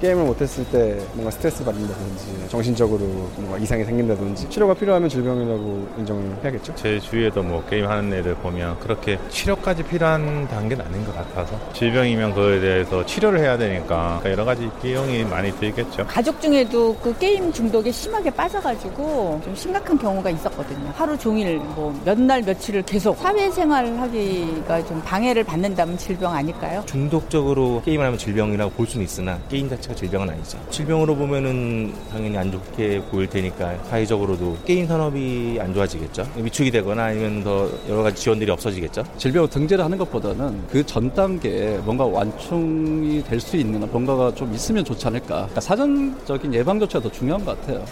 게임을 못했을 때 뭔가 스트레스 받는다든지 정신적으로 뭔가 이상이 생긴다든지 치료가 필요하면 질병이라고 인정해야겠죠. 제 주위에도 뭐 게임 하는 애들 보면 그렇게 치료까지 필요한 단계는 아닌 것 같아서 질병이면 그에 대해서 치료를 해야 되니까 여러 가지 비용이 많이 들겠죠. 가족 중에도 그 게임 중독에 심하게 빠져가지고 좀 심각한 경우가 있었거든요. 하루 종일 뭐 몇 날 며칠을 계속 사회생활 하기가 좀 방해를 받는다면 질병 아닐까요? 중독적으로 게임을 하면 질병이라고 볼 수는 있으나 게임 자체 가 질병은 아니죠. 질병으로 보면은 당연히 안 좋게 보일 테니까 사회적으로도 게임 산업이 안 좋아지겠죠. 위축이 되거나 아니면 더 여러 가지 지원들이 없어지겠죠. 질병을 등재를 하는 것보다는 그 전 단계에 뭔가 완충이 될 수 있는 뭔가가 좀 있으면 좋지 않을까. 그러니까 사전적인 예방 조치가 더 중요한 것 같아요.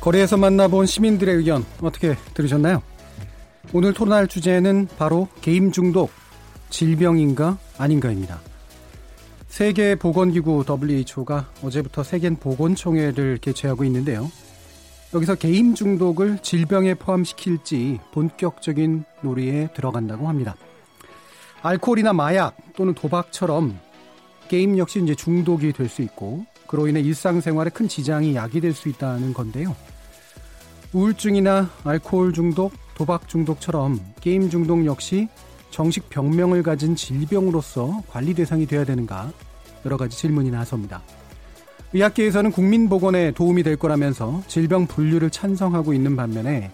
거리에서 만나본 시민들의 의견 어떻게 들으셨나요? 오늘 토론할 주제는 바로 게임 중독, 질병인가 아닌가입니다. 세계보건기구 WHO가 어제부터 세계 보건총회를 개최하고 있는데요. 여기서 게임 중독을 질병에 포함시킬지 본격적인 논의에 들어간다고 합니다. 알코올이나 마약 또는 도박처럼 게임 역시 이제 중독이 될 수 있고 그로 인해 일상생활에 큰 지장이 야기될 수 있다는 건데요. 우울증이나 알코올 중독, 도박 중독처럼 게임 중독 역시 정식 병명을 가진 질병으로서 관리 대상이 되어야 되는가 여러 가지 질문이 나섭니다. 의학계에서는 국민 보건에 도움이 될 거라면서 질병 분류를 찬성하고 있는 반면에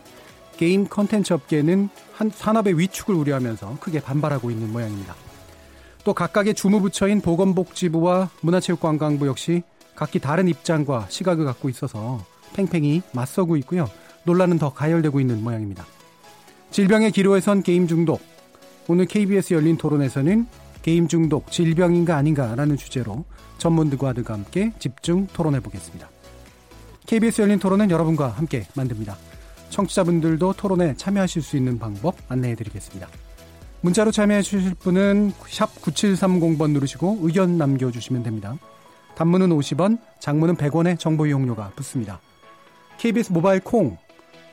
게임 컨텐츠 업계는 한 산업의 위축을 우려하면서 크게 반발하고 있는 모양입니다. 또 각각의 주무부처인 보건복지부와 문화체육관광부 역시 각기 다른 입장과 시각을 갖고 있어서 팽팽히 맞서고 있고요. 논란은 더 가열되고 있는 모양입니다. 질병의 기로에선 게임 중독. 오늘 KBS 열린 토론에서는 게임 중독 질병인가 아닌가라는 주제로 전문가들과 함께 집중 토론해 보겠습니다. KBS 열린 토론은 여러분과 함께 만듭니다. 청취자분들도 토론에 참여하실 수 있는 방법 안내해 드리겠습니다. 문자로 참여해 주실 분은 샵 9730번 누르시고 의견 남겨 주시면 됩니다. 단문은 50원, 장문은 100원의 정보 이용료가 붙습니다. KBS 모바일 콩,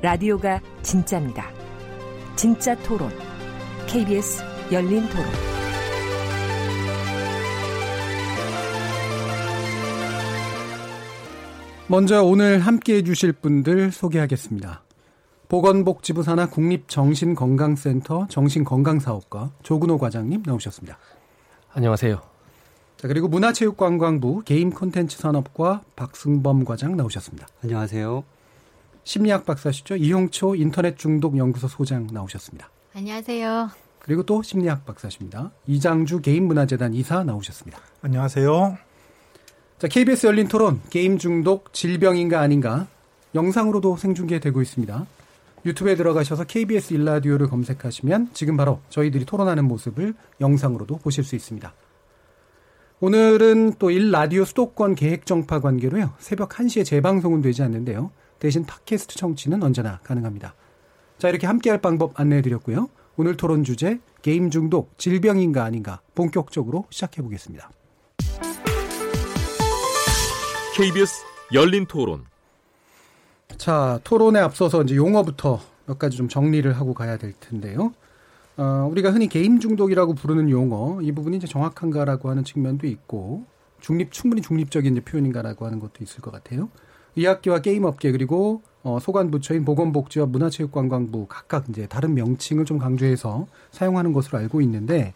라디오가 진짜입니다. 진짜 토론, KBS 열린 토론. 먼저 오늘 함께 해주실 분들 소개하겠습니다. 보건복지부 산하 국립정신건강센터 정신건강사업과 조근호 과장님 나오셨습니다. 안녕하세요. 자, 그리고 문화체육관광부 게임 콘텐츠 산업과 박승범 과장 나오셨습니다. 안녕하세요. 심리학 박사시죠. 이용초 인터넷 중독 연구소 소장 나오셨습니다. 안녕하세요. 그리고 또 심리학 박사십니다. 이장주 게임문화재단 이사 나오셨습니다. 안녕하세요. 자, KBS 열린 토론 게임 중독 질병인가 아닌가 영상으로도 생중계되고 있습니다. 유튜브에 들어가셔서 KBS 일라디오를 검색하시면 지금 바로 저희들이 토론하는 모습을 영상으로도 보실 수 있습니다. 오늘은 또 일라디오 수도권 계획 정파 관계로요. 새벽 1시에 재방송은 되지 않는데요. 대신 팟캐스트 청취는 언제나 가능합니다. 자, 이렇게 함께할 방법 안내해 드렸고요. 오늘 토론 주제 게임 중독 질병인가 아닌가 본격적으로 시작해 보겠습니다. KBS 열린 토론. 자, 토론에 앞서서 이제 용어부터 몇 가지 좀 정리를 하고 가야 될 텐데요. 어, 우리가 흔히 게임 중독이라고 부르는 용어, 이 부분이 이제 정확한가라고 하는 측면도 있고, 중립, 충분히 중립적인 이제 표현인가라고 하는 것도 있을 것 같아요. 의학계와 게임업계, 그리고 어, 소관부처인 보건복지와 문화체육관광부 각각 이제 다른 명칭을 좀 강조해서 사용하는 것으로 알고 있는데,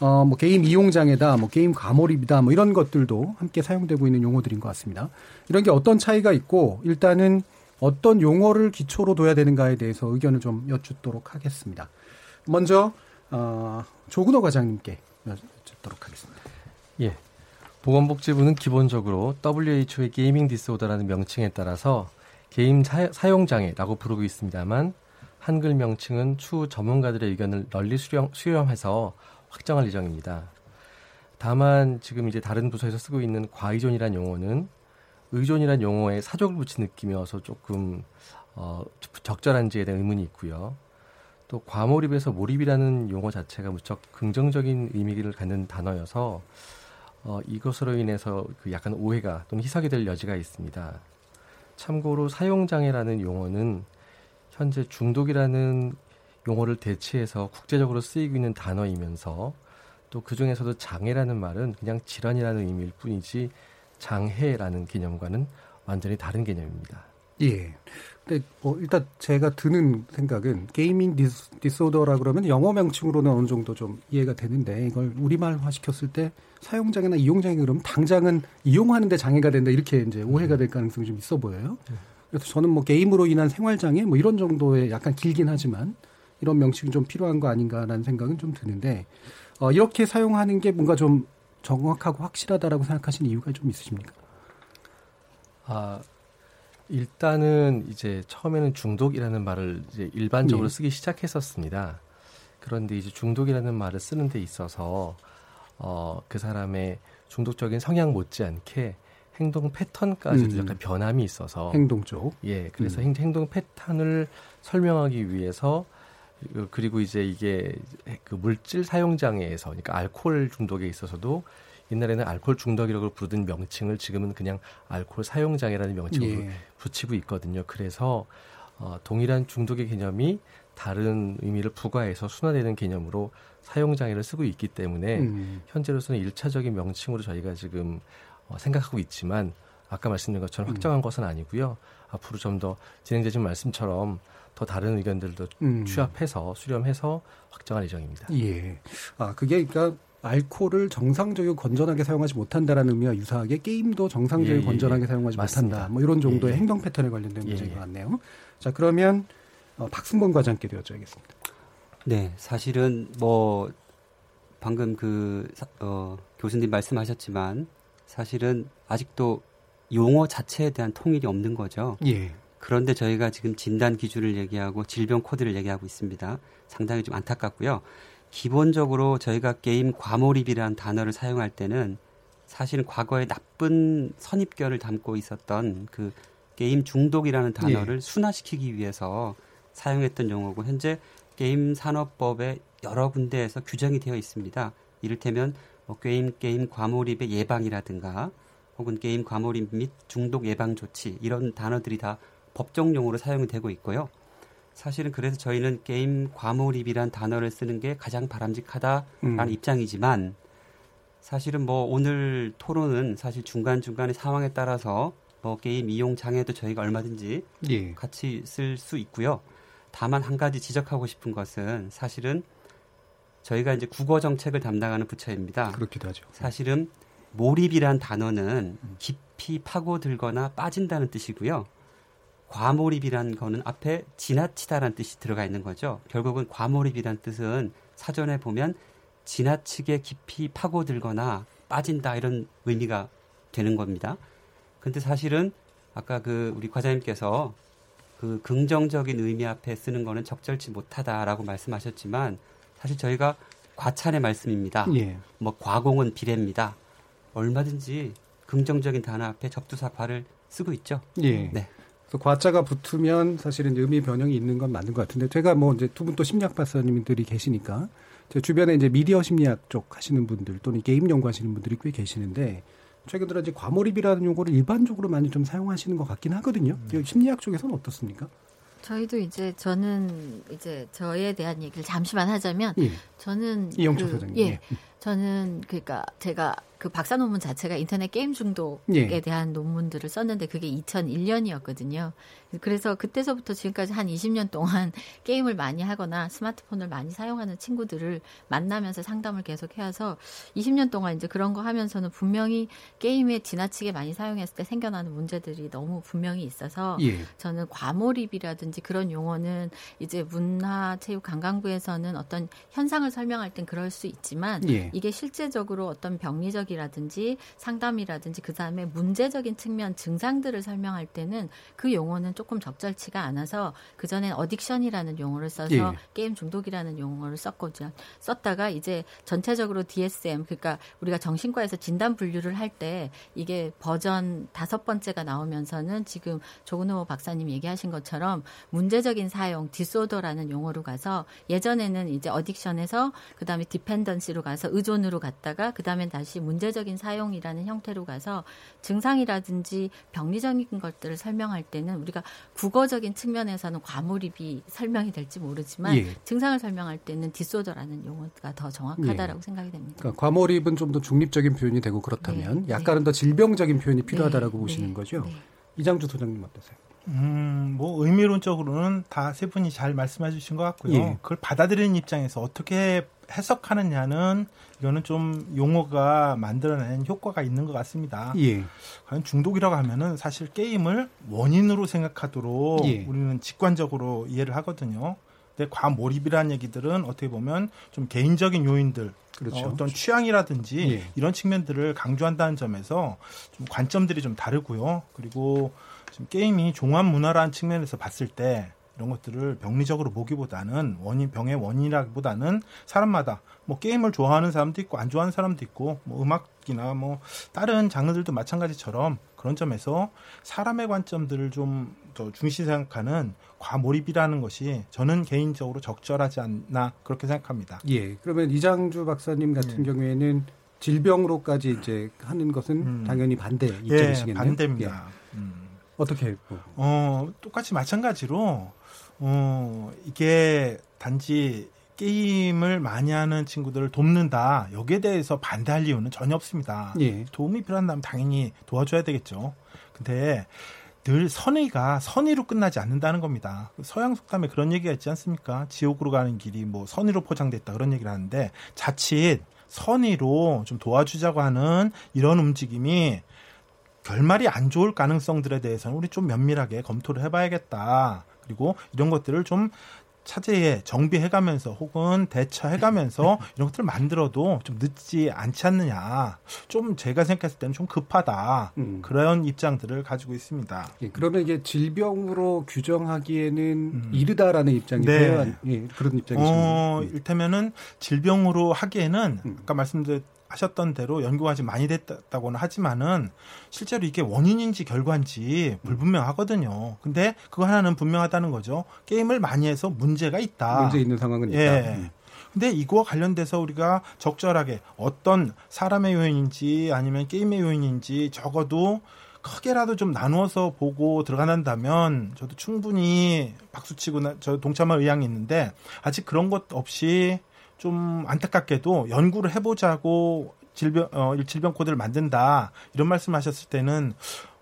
어, 뭐 게임 이용장애다, 뭐 게임 과몰입이다, 뭐 이런 것들도 함께 사용되고 있는 용어들인 것 같습니다. 이런 게 어떤 차이가 있고, 일단은 어떤 용어를 기초로 둬야 되는가에 대해서 의견을 좀 여쭙도록 하겠습니다. 먼저 어, 조근호 과장님께 듣도록 하겠습니다. 예. 보건복지부는 기본적으로 WHO의 gaming disorder라는 명칭에 따라서 게임 사, 용 장애라고 부르고 있습니다만 한글 명칭은 추후 전문가들의 의견을 널리 수렴, 수렴해서 확정할 예정입니다. 다만 지금 이제 다른 부서에서 쓰고 있는 과의존이란 용어는 의존이란 용어에 사족을 붙인 느낌이어서 조금 어, 적절한지에 대한 의문이 있고요. 또 과몰입에서 몰입이라는 용어 자체가 무척 긍정적인 의미를 갖는 단어여서 어, 이것으로 인해서 그 약간 오해가 또는 희석이 될 여지가 있습니다. 참고로 사용장애라는 용어는 현재 중독이라는 용어를 대체해서 국제적으로 쓰이고 있는 단어이면서 또 그 중에서도 장애라는 말은 그냥 질환이라는 의미일 뿐이지 장애라는 개념과는 완전히 다른 개념입니다. 예. 근데 뭐 일단 제가 드는 생각은 gaming dis, disorder라 그러면 영어 명칭으로는 어느 정도 좀 이해가 되는데 이걸 우리말화 시켰을 때 사용장애나 이용장애 그러면 당장은 이용하는데 장애가 된다 이렇게 이제 오해가 될 가능성이 좀 있어 보여요. 그래서 저는 뭐 게임으로 인한 생활장애 뭐 이런 정도의 약간 길긴 하지만 이런 명칭이 좀 필요한 거 아닌가라는 생각은 좀 드는데 어, 이렇게 사용하는 게 뭔가 좀 정확하고 확실하다라고 생각하시는 이유가 좀 있으십니까? 아 일단은 이제 처음에는 중독이라는 말을 이제 일반적으로 네. 쓰기 시작했었습니다. 그런데 이제 중독이라는 말을 쓰는 데 있어서 어, 그 사람의 중독적인 성향 못지않게 행동 패턴까지도 음. 약간 변함이 있어서 행동 쪽. 예, 그래서 음. 행, 행동 패턴을 설명하기 위해서 그- 그리고 이제 이게 그 물질 사용 장애에서 그러니까 알코올 중독에 있어서도 옛날에는 알코올 중독이라고 부르던 명칭을 지금은 그냥 알코올 사용 장애라는 명칭으로 예. 붙이고 있거든요. 그래서 어, 동일한 중독의 개념이 다른 의미를 부과해서 순화되는 개념으로 사용 장애를 쓰고 있기 때문에 음. 현재로서는 일차적인 명칭으로 저희가 지금 어, 생각하고 있지만 아까 말씀드린 것처럼 음. 확정한 것은 아니고요. 앞으로 좀 더 진행자님 말씀처럼 더 다른 의견들도 음. 취합해서 수렴해서 확정할 예정입니다. 예. 아, 그게 그러니까 알코올을 정상적이고 건전하게 사용하지 못한다라는 의미와 유사하게 게임도 정상적이고 예, 예, 건전하게 예. 사용하지 맞습니다. 못한다. 뭐 이런 정도의 예, 예. 행동 패턴에 관련된 예, 문제인 예. 것 같네요. 자, 그러면 어, 박승범 과장께 여쭤야겠습니다. 네, 사실은 뭐 방금 그 사- 어, 교수님 말씀하셨지만 사실은 아직도 용어 자체에 대한 통일이 없는 거죠. 예. 그런데 저희가 지금 진단 기준을 얘기하고 질병 코드를 얘기하고 있습니다. 상당히 좀 안타깝고요. 기본적으로 저희가 게임 과몰입이라는 단어를 사용할 때는 사실은 과거에 나쁜 선입견을 담고 있었던 그 게임 중독이라는 단어를 순화시키기 위해서 사용했던 용어고 현재 게임 산업법에 여러 군데에서 규정이 되어 있습니다. 이를테면 뭐 게임 게임 과몰입의 예방이라든가 혹은 게임 과몰입 및 중독 예방 조치 이런 단어들이 다 법정 용어로 사용이 되고 있고요. 사실은 그래서 저희는 게임 과몰입이란 단어를 쓰는 게 가장 바람직하다라는 음. 입장이지만 사실은 뭐 오늘 토론은 사실 중간중간의 상황에 따라서 뭐 게임 이용 장애도 저희가 얼마든지 예. 같이 쓸 수 있고요. 다만 한 가지 지적하고 싶은 것은 사실은 저희가 이제 국어 정책을 담당하는 부처입니다. 그렇기도 하죠. 사실은 몰입이란 단어는 깊이 파고들거나 빠진다는 뜻이고요. 과몰입이란 거는 앞에 지나치다라는 뜻이 들어가 있는 거죠. 결국은 과몰입이란 뜻은 사전에 보면 지나치게 깊이 파고들거나 빠진다 이런 의미가 되는 겁니다. 근데 사실은 아까 그 우리 과장님께서 그 긍정적인 의미 앞에 쓰는 거는 적절치 못하다라고 말씀하셨지만 사실 저희가 과찬의 말씀입니다. 예. 뭐 과공은 비례입니다. 얼마든지 긍정적인 단어 앞에 접두사 과를 쓰고 있죠. 예. 네. 그래서 과자가 붙으면 사실은 의미 변형이 있는 건 맞는 것 같은데 제가 뭐 이제 두 분 또 심리학 박사님들이 계시니까 제 주변에 이제 미디어 심리학 쪽 하시는 분들 또는 게임 연구하시는 분들이 꽤 계시는데 최근 들어 이제 과몰입이라는 용어를 일반적으로 많이 좀 사용하시는 것 같긴 하거든요. 음. 이 심리학 쪽에서는 어떻습니까? 저희도 이제 저는 이제 저에 대한 얘기를 잠시만 하자면 예. 저는 이영철 그, 소장님. 예, 예. 저는 그러니까 제가 그 박사 논문 자체가 인터넷 게임 중독에 예. 대한 논문들을 썼는데 그게 2001년이었거든요. 그래서 그때서부터 지금까지 한 20년 동안 게임을 많이 하거나 스마트폰을 많이 사용하는 친구들을 만나면서 상담을 계속 해와서 20년 동안 이제 그런 거 하면서는 분명히 게임에 지나치게 많이 사용했을 때 생겨나는 문제들이 너무 분명히 있어서 예. 저는 과몰입이라든지 그런 용어는 이제 문화체육관광부에서는 어떤 현상을 설명할 땐 그럴 수 있지만 예. 이게 실제적으로 어떤 병리적이라든지 상담이라든지 그 다음에 문제적인 측면 증상들을 설명할 때는 그 용어는 조금 적절치가 않아서 그 전엔 어딕션이라는 용어를 써서 예. 게임 중독이라는 용어를 썼거든요. 썼다가 이제 전체적으로 DSM 그러니까 우리가 정신과에서 진단 분류를 할 때 이게 버전 다섯 번째가 나오면서는 지금 조근호 박사님 얘기하신 것처럼 문제적인 사용 disorder라는 용어로 가서 예전에는 이제 addiction에서 그다음에 dependency로 가서 의 존으로 갔다가 그다음에 다시 문제적인 사용이라는 형태로 가서 증상이라든지 병리적인 것들을 설명할 때는 우리가 국어적인 측면에서는 과몰입이 설명이 될지 모르지만 예. 증상을 설명할 때는 disorder라는 용어가 더 정확하다라고 생각이 됩니다. 그러니까 과몰입은 좀 더 중립적인 표현이 되고 그렇다면 네, 약간은 더 질병적인 표현이 필요하다라고 네, 보시는 네, 거죠. 네. 이장주 소장님 어떠세요? 음, 뭐 의미론적으로는 다 세 분이 잘 말씀해 주신 것 같고요. 예. 그걸 받아들이는 입장에서 어떻게 해석하느냐는 이거는 좀 용어가 만들어낸 효과가 있는 것 같습니다. 예. 과연 중독이라고 하면은 사실 게임을 원인으로 생각하도록 예. 우리는 직관적으로 이해를 하거든요. 근데 과몰입이라는 얘기들은 어떻게 보면 좀 개인적인 요인들, 그렇죠. 어, 떤 취향이라든지 예. 이런 측면들을 강조한다는 점에서 좀 관점들이 좀 다르고요. 그리고 지금 게임이 종합 문화라는 측면에서 봤을 때 이런 것들을 병리적으로 보기보다는 원인 병의 원인이라기보다는 사람마다 뭐 게임을 좋아하는 사람도 있고 안 좋아하는 사람도 있고 뭐 음악이나 뭐 다른 장르들도 마찬가지처럼 그런 점에서 사람의 관점들을 좀 더 중시 생각하는 과몰입이라는 것이 저는 개인적으로 적절하지 않나 그렇게 생각합니다. 예. 그러면 이장주 박사님 같은 경우에는 질병으로까지 이제 하는 것은 당연히 반대 입장이시겠네요. 예, 반대입니다. 음. 어떻게? 어, 똑같이 마찬가지로, 어, 이게 단지 게임을 많이 하는 친구들을 돕는다. 여기에 대해서 반대할 이유는 전혀 없습니다. 예. 도움이 필요한다면 당연히 도와줘야 되겠죠. 근데 늘 선의가 선의로 끝나지 않는다는 겁니다. 서양 속담에 그런 얘기가 있지 않습니까? 지옥으로 가는 길이 뭐 선의로 포장됐다 그런 얘기를 하는데 자칫 선의로 좀 도와주자고 하는 이런 움직임이 결말이 안 좋을 가능성들에 대해서는 우리 좀 면밀하게 검토를 해봐야겠다. 그리고 이런 것들을 좀 차제에 정비해가면서 혹은 대처해가면서 이런 것들을 만들어도 좀 늦지 않지 않느냐. 좀 제가 생각했을 때는 좀 급하다. 그런 입장들을 가지고 있습니다. 예, 그러면 이게 질병으로 규정하기에는 이르다라는 입장이세요? 네. 예, 그런 입장이시죠. 어, 일테면은 질병으로 하기에는 아까 말씀 하셨던 대로 연구가 좀 많이 됐다고는 하지만은 실제로 이게 원인인지 결과인지 불분명하거든요. 근데 그거 하나는 분명하다는 거죠. 게임을 많이 해서 문제가 있다. 문제 있는 상황은 있다. 예. 음. 근데 이거와 관련돼서 우리가 적절하게 어떤 사람의 요인인지 아니면 게임의 요인인지 적어도 크게라도 좀 나누어서 보고 들어간다면 저도 충분히 박수치고 나, 저 동참할 의향이 있는데 아직 그런 것 없이 좀 안타깝게도 연구를 해보자고 질병 어, 질병 코드를 만든다 이런 말씀하셨을 때는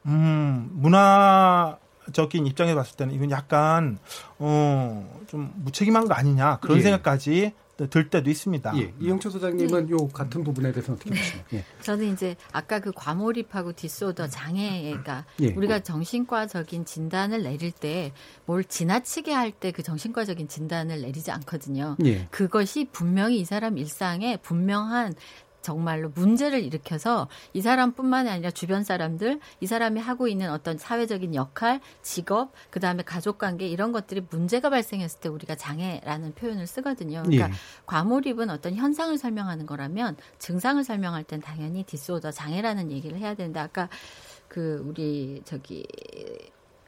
음 문화적인 입장에 봤을 때는 이건 약간 어 좀 무책임한 거 아니냐 그런 예. 생각까지 들 때도 있습니다. 예, 이영철 소장님은 요 같은 부분에 대해서 어떻게 보시나요? 예. 저는 이제 아까 그 과몰입하고 디소더 장애가 예. 우리가 정신과적인 진단을 내릴 때 뭘 지나치게 할 때 그 정신과적인 진단을 내리지 않거든요. 예. 그것이 분명히 이 사람 일상에 분명한 정말로 문제를 일으켜서 이 사람뿐만이 아니라 주변 사람들, 이 사람이 하고 있는 어떤 사회적인 역할, 직업, 그 다음에 가족 관계 이런 것들이 문제가 발생했을 때 우리가 장애라는 표현을 쓰거든요. 그러니까 예. 과몰입은 어떤 현상을 설명하는 거라면 증상을 설명할 땐 당연히 디소더 장애라는 얘기를 해야 되는데 아까 그 우리 저기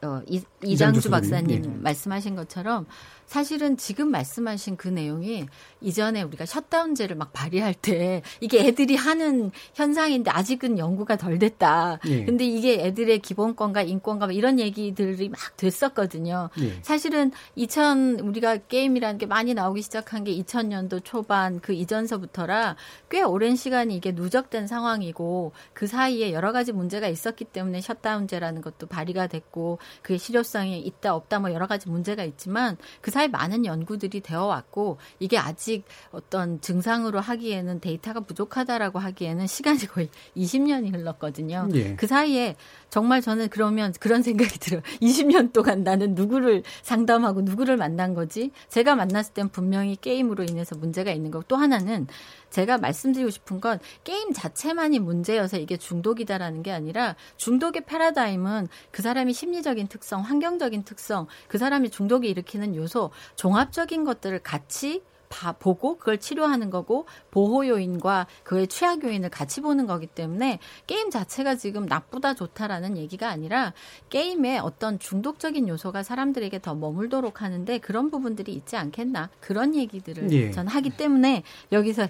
어, 이, 이장주 박사님. 예. 말씀하신 것처럼 사실은 지금 말씀하신 그 내용이 이전에 우리가 셧다운제를 막 발의할 때 이게 애들이 하는 현상인데 아직은 연구가 덜 됐다. 예. 근데 이게 애들의 기본권과 인권과 막 이런 얘기들이 막 됐었거든요. 예. 사실은 2000 우리가 게임이라는 게 많이 나오기 시작한 게 2000년도 초반 그 이전서부터라 꽤 오랜 시간이 이게 누적된 상황이고 그 사이에 여러 가지 문제가 있었기 때문에 셧다운제라는 것도 발의가 됐고 그게 실효성이 있다 없다 뭐 여러 가지 문제가 있지만 그 사이 많은 연구들이 되어 왔고 이게 아직 어떤 증상으로 하기에는 데이터가 부족하다라고 하기에는 시간이 거의 20년이 흘렀거든요. 예. 그 사이에 정말 저는 그러면 그런 생각이 들어요. 20년 동안 나는 누구를 상담하고 누구를 만난 거지? 제가 만났을 땐 분명히 게임으로 인해서 문제가 있는 거고 또 하나는 제가 말씀드리고 싶은 건 게임 자체만이 문제여서 이게 중독이다라는 게 아니라 중독의 패러다임은 그 사람이 심리적인 특성, 환경적인 특성, 그 사람이 중독이 일으키는 요소, 종합적인 것들을 같이 봐 보고 그걸 치료하는 거고 보호 요인과 그의 취약 요인을 같이 보는 거기 때문에 게임 자체가 지금 나쁘다 좋다라는 얘기가 아니라 게임에 어떤 중독적인 요소가 사람들에게 더 머물도록 하는데 그런 부분들이 있지 않겠나 그런 얘기들을 예. 전 하기 때문에 여기서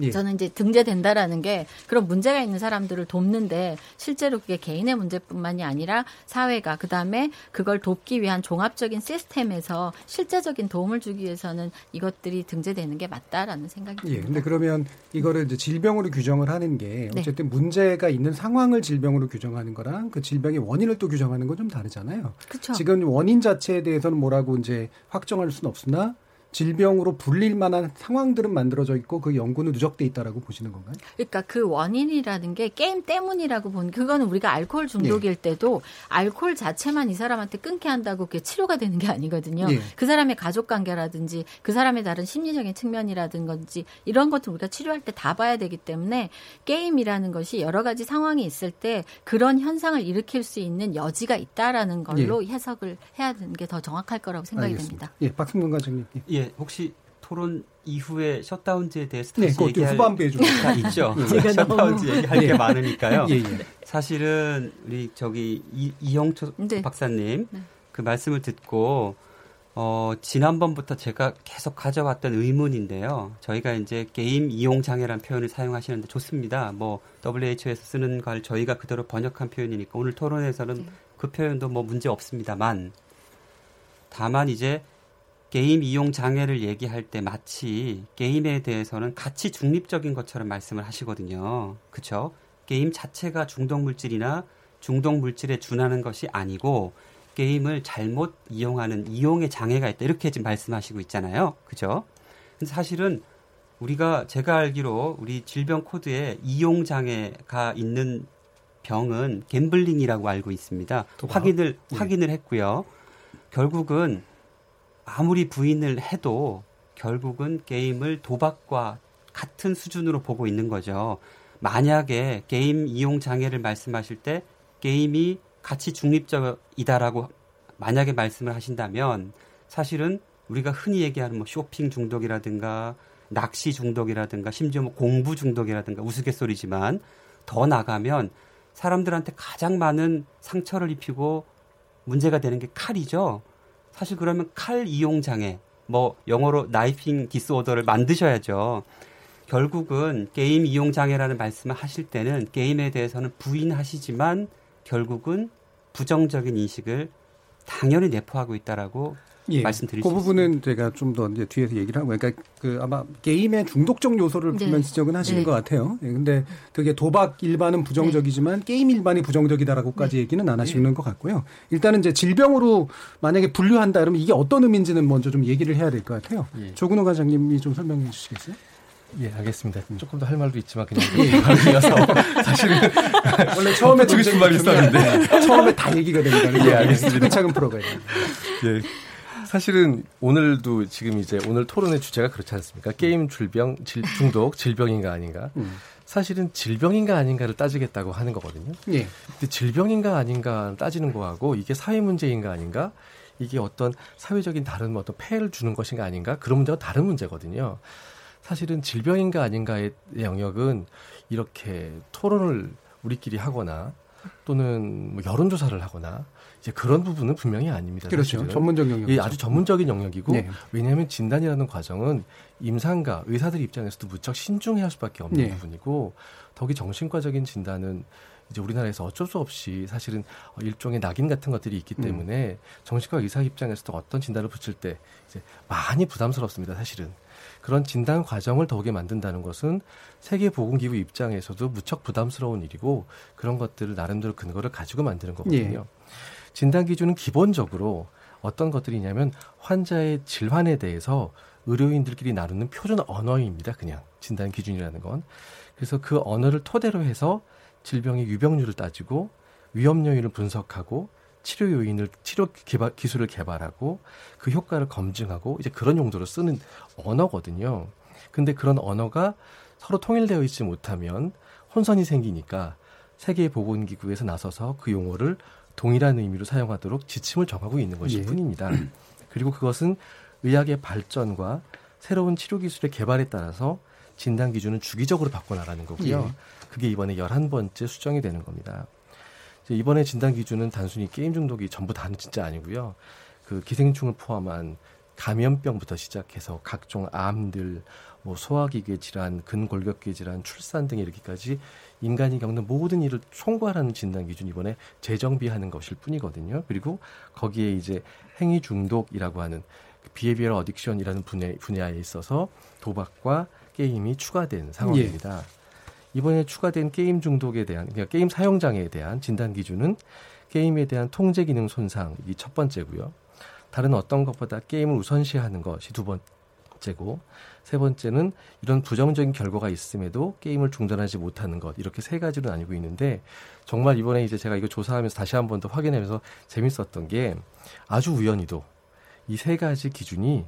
예. 저는 이제 등재된다라는 게 그런 문제가 있는 사람들을 돕는데 실제로 그게 개인의 문제뿐만이 아니라 사회가 그다음에 그걸 돕기 위한 종합적인 시스템에서 실제적인 도움을 주기 위해서는 이것들이 등재되는 게 맞다라는 생각이 예. 듭니다. 근데 그러면 이거를 이제 질병으로 규정을 하는 게 네. 어쨌든 문제가 있는 상황을 질병으로 규정하는 거랑 그 질병의 원인을 또 규정하는 건 좀 다르잖아요. 그쵸. 지금 원인 자체에 대해서는 뭐라고 이제 확정할 수는 없으나 질병으로 불릴 만한 상황들은 만들어져 있고 그 연구는 누적돼 있다라고 보시는 건가요? 그러니까 그 원인이라는 게 게임 때문이라고 본 그거는 우리가 알코올 중독일 때도 알코올 자체만 이 사람한테 끊게 한다고 그게 치료가 되는 게 아니거든요. 예. 그 사람의 가족 관계라든지 그 사람의 다른 심리적인 측면이라든지 이런 것들 우리가 치료할 때 다 봐야 되기 때문에 게임이라는 것이 여러 가지 상황이 있을 때 그런 현상을 일으킬 수 있는 여지가 있다라는 걸로 해석을 해야 되는 게 더 정확할 거라고 생각이 알겠습니다. 됩니다. 예, 박승근 과장님. 예. 예, 혹시 토론 이후에 셧다운제에 대해서 네, 다시 그것도 얘기할 후반부에 좀. 다 있죠. 예. 제가 셧다운제 얘기할 게 예. 많으니까요. 예, 예. 사실은 우리 저기 이, 이영초 네. 박사님 그 말씀을 듣고 어, 지난번부터 제가 계속 가져왔던 의문인데요. 저희가 이제 게임 이용 장애라는 표현을 사용하시는데 좋습니다. 뭐 WHO에서 쓰는 걸 저희가 그대로 번역한 표현이니까 오늘 토론에서는 그 표현도 뭐 문제 없습니다만 다만 이제 게임 이용 장애를 얘기할 때 마치 게임에 대해서는 가치 중립적인 것처럼 말씀을 하시거든요. 그렇죠? 게임 자체가 중독 물질이나 중독 물질에 준하는 것이 아니고 게임을 잘못 이용하는 이용의 장애가 있다. 이렇게 지금 말씀하시고 있잖아요. 그죠? 근데 사실은 우리가 제가 알기로 우리 질병 코드에 이용 장애가 있는 병은 갬블링이라고 알고 있습니다. 도박? 확인을 예. 확인을 했고요. 결국은 아무리 부인을 해도 결국은 게임을 도박과 같은 수준으로 보고 있는 거죠. 만약에 게임 이용 장애를 말씀하실 때 게임이 가치 중립적이다라고 만약에 말씀을 하신다면 사실은 우리가 흔히 얘기하는 뭐 쇼핑 중독이라든가 낚시 중독이라든가 심지어 뭐 공부 중독이라든가 우스갯소리지만 더 나가면 사람들한테 가장 많은 상처를 입히고 문제가 되는 게 칼이죠. 사실 그러면 칼 이용 장애, 뭐 영어로 knifing disorder를 만드셔야죠. 결국은 게임 이용 장애라는 말씀을 하실 때는 게임에 대해서는 부인하시지만 결국은 부정적인 인식을 당연히 내포하고 있다라고 말씀드릴 그수 있습니다. 부분은 제가 좀 더 이제 뒤에서 얘기를 하고, 그러니까 그 아마 게임의 중독적 요소를 네. 분명 지적은 하시는 네. 것 같아요. 예, 근데 그게 도박 일반은 부정적이지만 게임 일반이 부정적이다라고까지 얘기는 안 하시는 것 같고요. 일단은 이제 질병으로 만약에 분류한다 그러면 이게 어떤 의미인지는 먼저 좀 얘기를 해야 될 것 같아요. 조근호 과장님이 좀 설명해 주시겠어요? 예, 알겠습니다. 조금 더 할 말도 있지만 그냥 예. 바로 이어서 사실은 원래 처음에 듣고 싶은 말이 있었는데 처음에 다 얘기가 됩니다. 예, 알겠습니다. 차근차근 풀어가야 돼요. 예. 사실은 오늘도 지금 이제 오늘 토론의 주제가 그렇지 않습니까? 게임 질병, 질, 중독, 질병인가 아닌가? 음. 사실은 질병인가 아닌가를 따지겠다고 하는 거거든요. 예. 근데 질병인가 아닌가 따지는 거하고 이게 사회 문제인가 아닌가? 이게 어떤 사회적인 다른 어떤 폐해를 주는 것인가 아닌가? 그런 문제가 다른 문제거든요. 사실은 질병인가 아닌가의 영역은 이렇게 토론을 우리끼리 하거나 또는 뭐 여론조사를 하거나 이제 그런 부분은 분명히 아닙니다. 그렇죠. 사실은. 전문적 영역이죠. 예, 아주 전문적인 영역이고 네. 왜냐하면 진단이라는 과정은 임상가 의사들 입장에서도 무척 신중해야 할 수밖에 없는 네. 부분이고 더욱이 정신과적인 진단은 이제 우리나라에서 어쩔 수 없이 사실은 일종의 낙인 같은 것들이 있기 음. 때문에 정신과 의사 입장에서도 어떤 진단을 붙일 때 이제 많이 부담스럽습니다. 사실은 그런 진단 과정을 더욱에 만든다는 것은 세계보건기구 입장에서도 무척 부담스러운 일이고 그런 것들을 나름대로 근거를 가지고 만드는 거거든요. 예. 진단 기준은 기본적으로 어떤 것들이냐면 환자의 질환에 대해서 의료인들끼리 나누는 표준 언어입니다. 그냥 진단 기준이라는 건. 그래서 그 언어를 토대로 해서 질병의 유병률을 따지고 위험 요인을 분석하고 치료 요인을 치료 개발 기술을 개발하고 그 효과를 검증하고 이제 그런 용도로 쓰는 언어거든요. 근데 그런 언어가 서로 통일되어 있지 못하면 혼선이 생기니까 세계 보건기구에서 나서서 그 용어를 동일한 의미로 사용하도록 지침을 정하고 있는 것일 예. 뿐입니다. 그리고 그것은 의학의 발전과 새로운 치료 기술의 개발에 따라서 진단 기준은 주기적으로 바꿔 나가는 거고요. 예. 그게 이번에 11번째 수정이 되는 겁니다. 이번에 진단 기준은 단순히 게임 중독이 전부 다는 진짜 아니고요. 그 기생충을 포함한 감염병부터 시작해서 각종 암들, 뭐 소화기계 질환, 근골격계 질환, 출산 등 이르기까지 인간이 겪는 모든 일을 총괄하는 진단 기준 이번에 재정비하는 것일 뿐이거든요. 그리고 거기에 이제 행위 중독이라고 하는 behavioral addiction이라는 분야, 분야에 있어서 도박과 게임이 추가된 상황입니다. 이번에 추가된 게임 중독에 대한 그러니까 게임 사용 장애에 대한 진단 기준은 게임에 대한 통제 기능 손상이 첫 번째고요. 다른 어떤 것보다 게임을 우선시하는 것이 두 번 째고 세 번째는 이런 부정적인 결과가 있음에도 게임을 중단하지 못하는 것 이렇게 세 가지로 나뉘고 있는데 정말 이번에 이제 제가 이거 조사하면서 다시 한 번 더 확인하면서 재밌었던 게 아주 우연히도 이 세 가지 기준이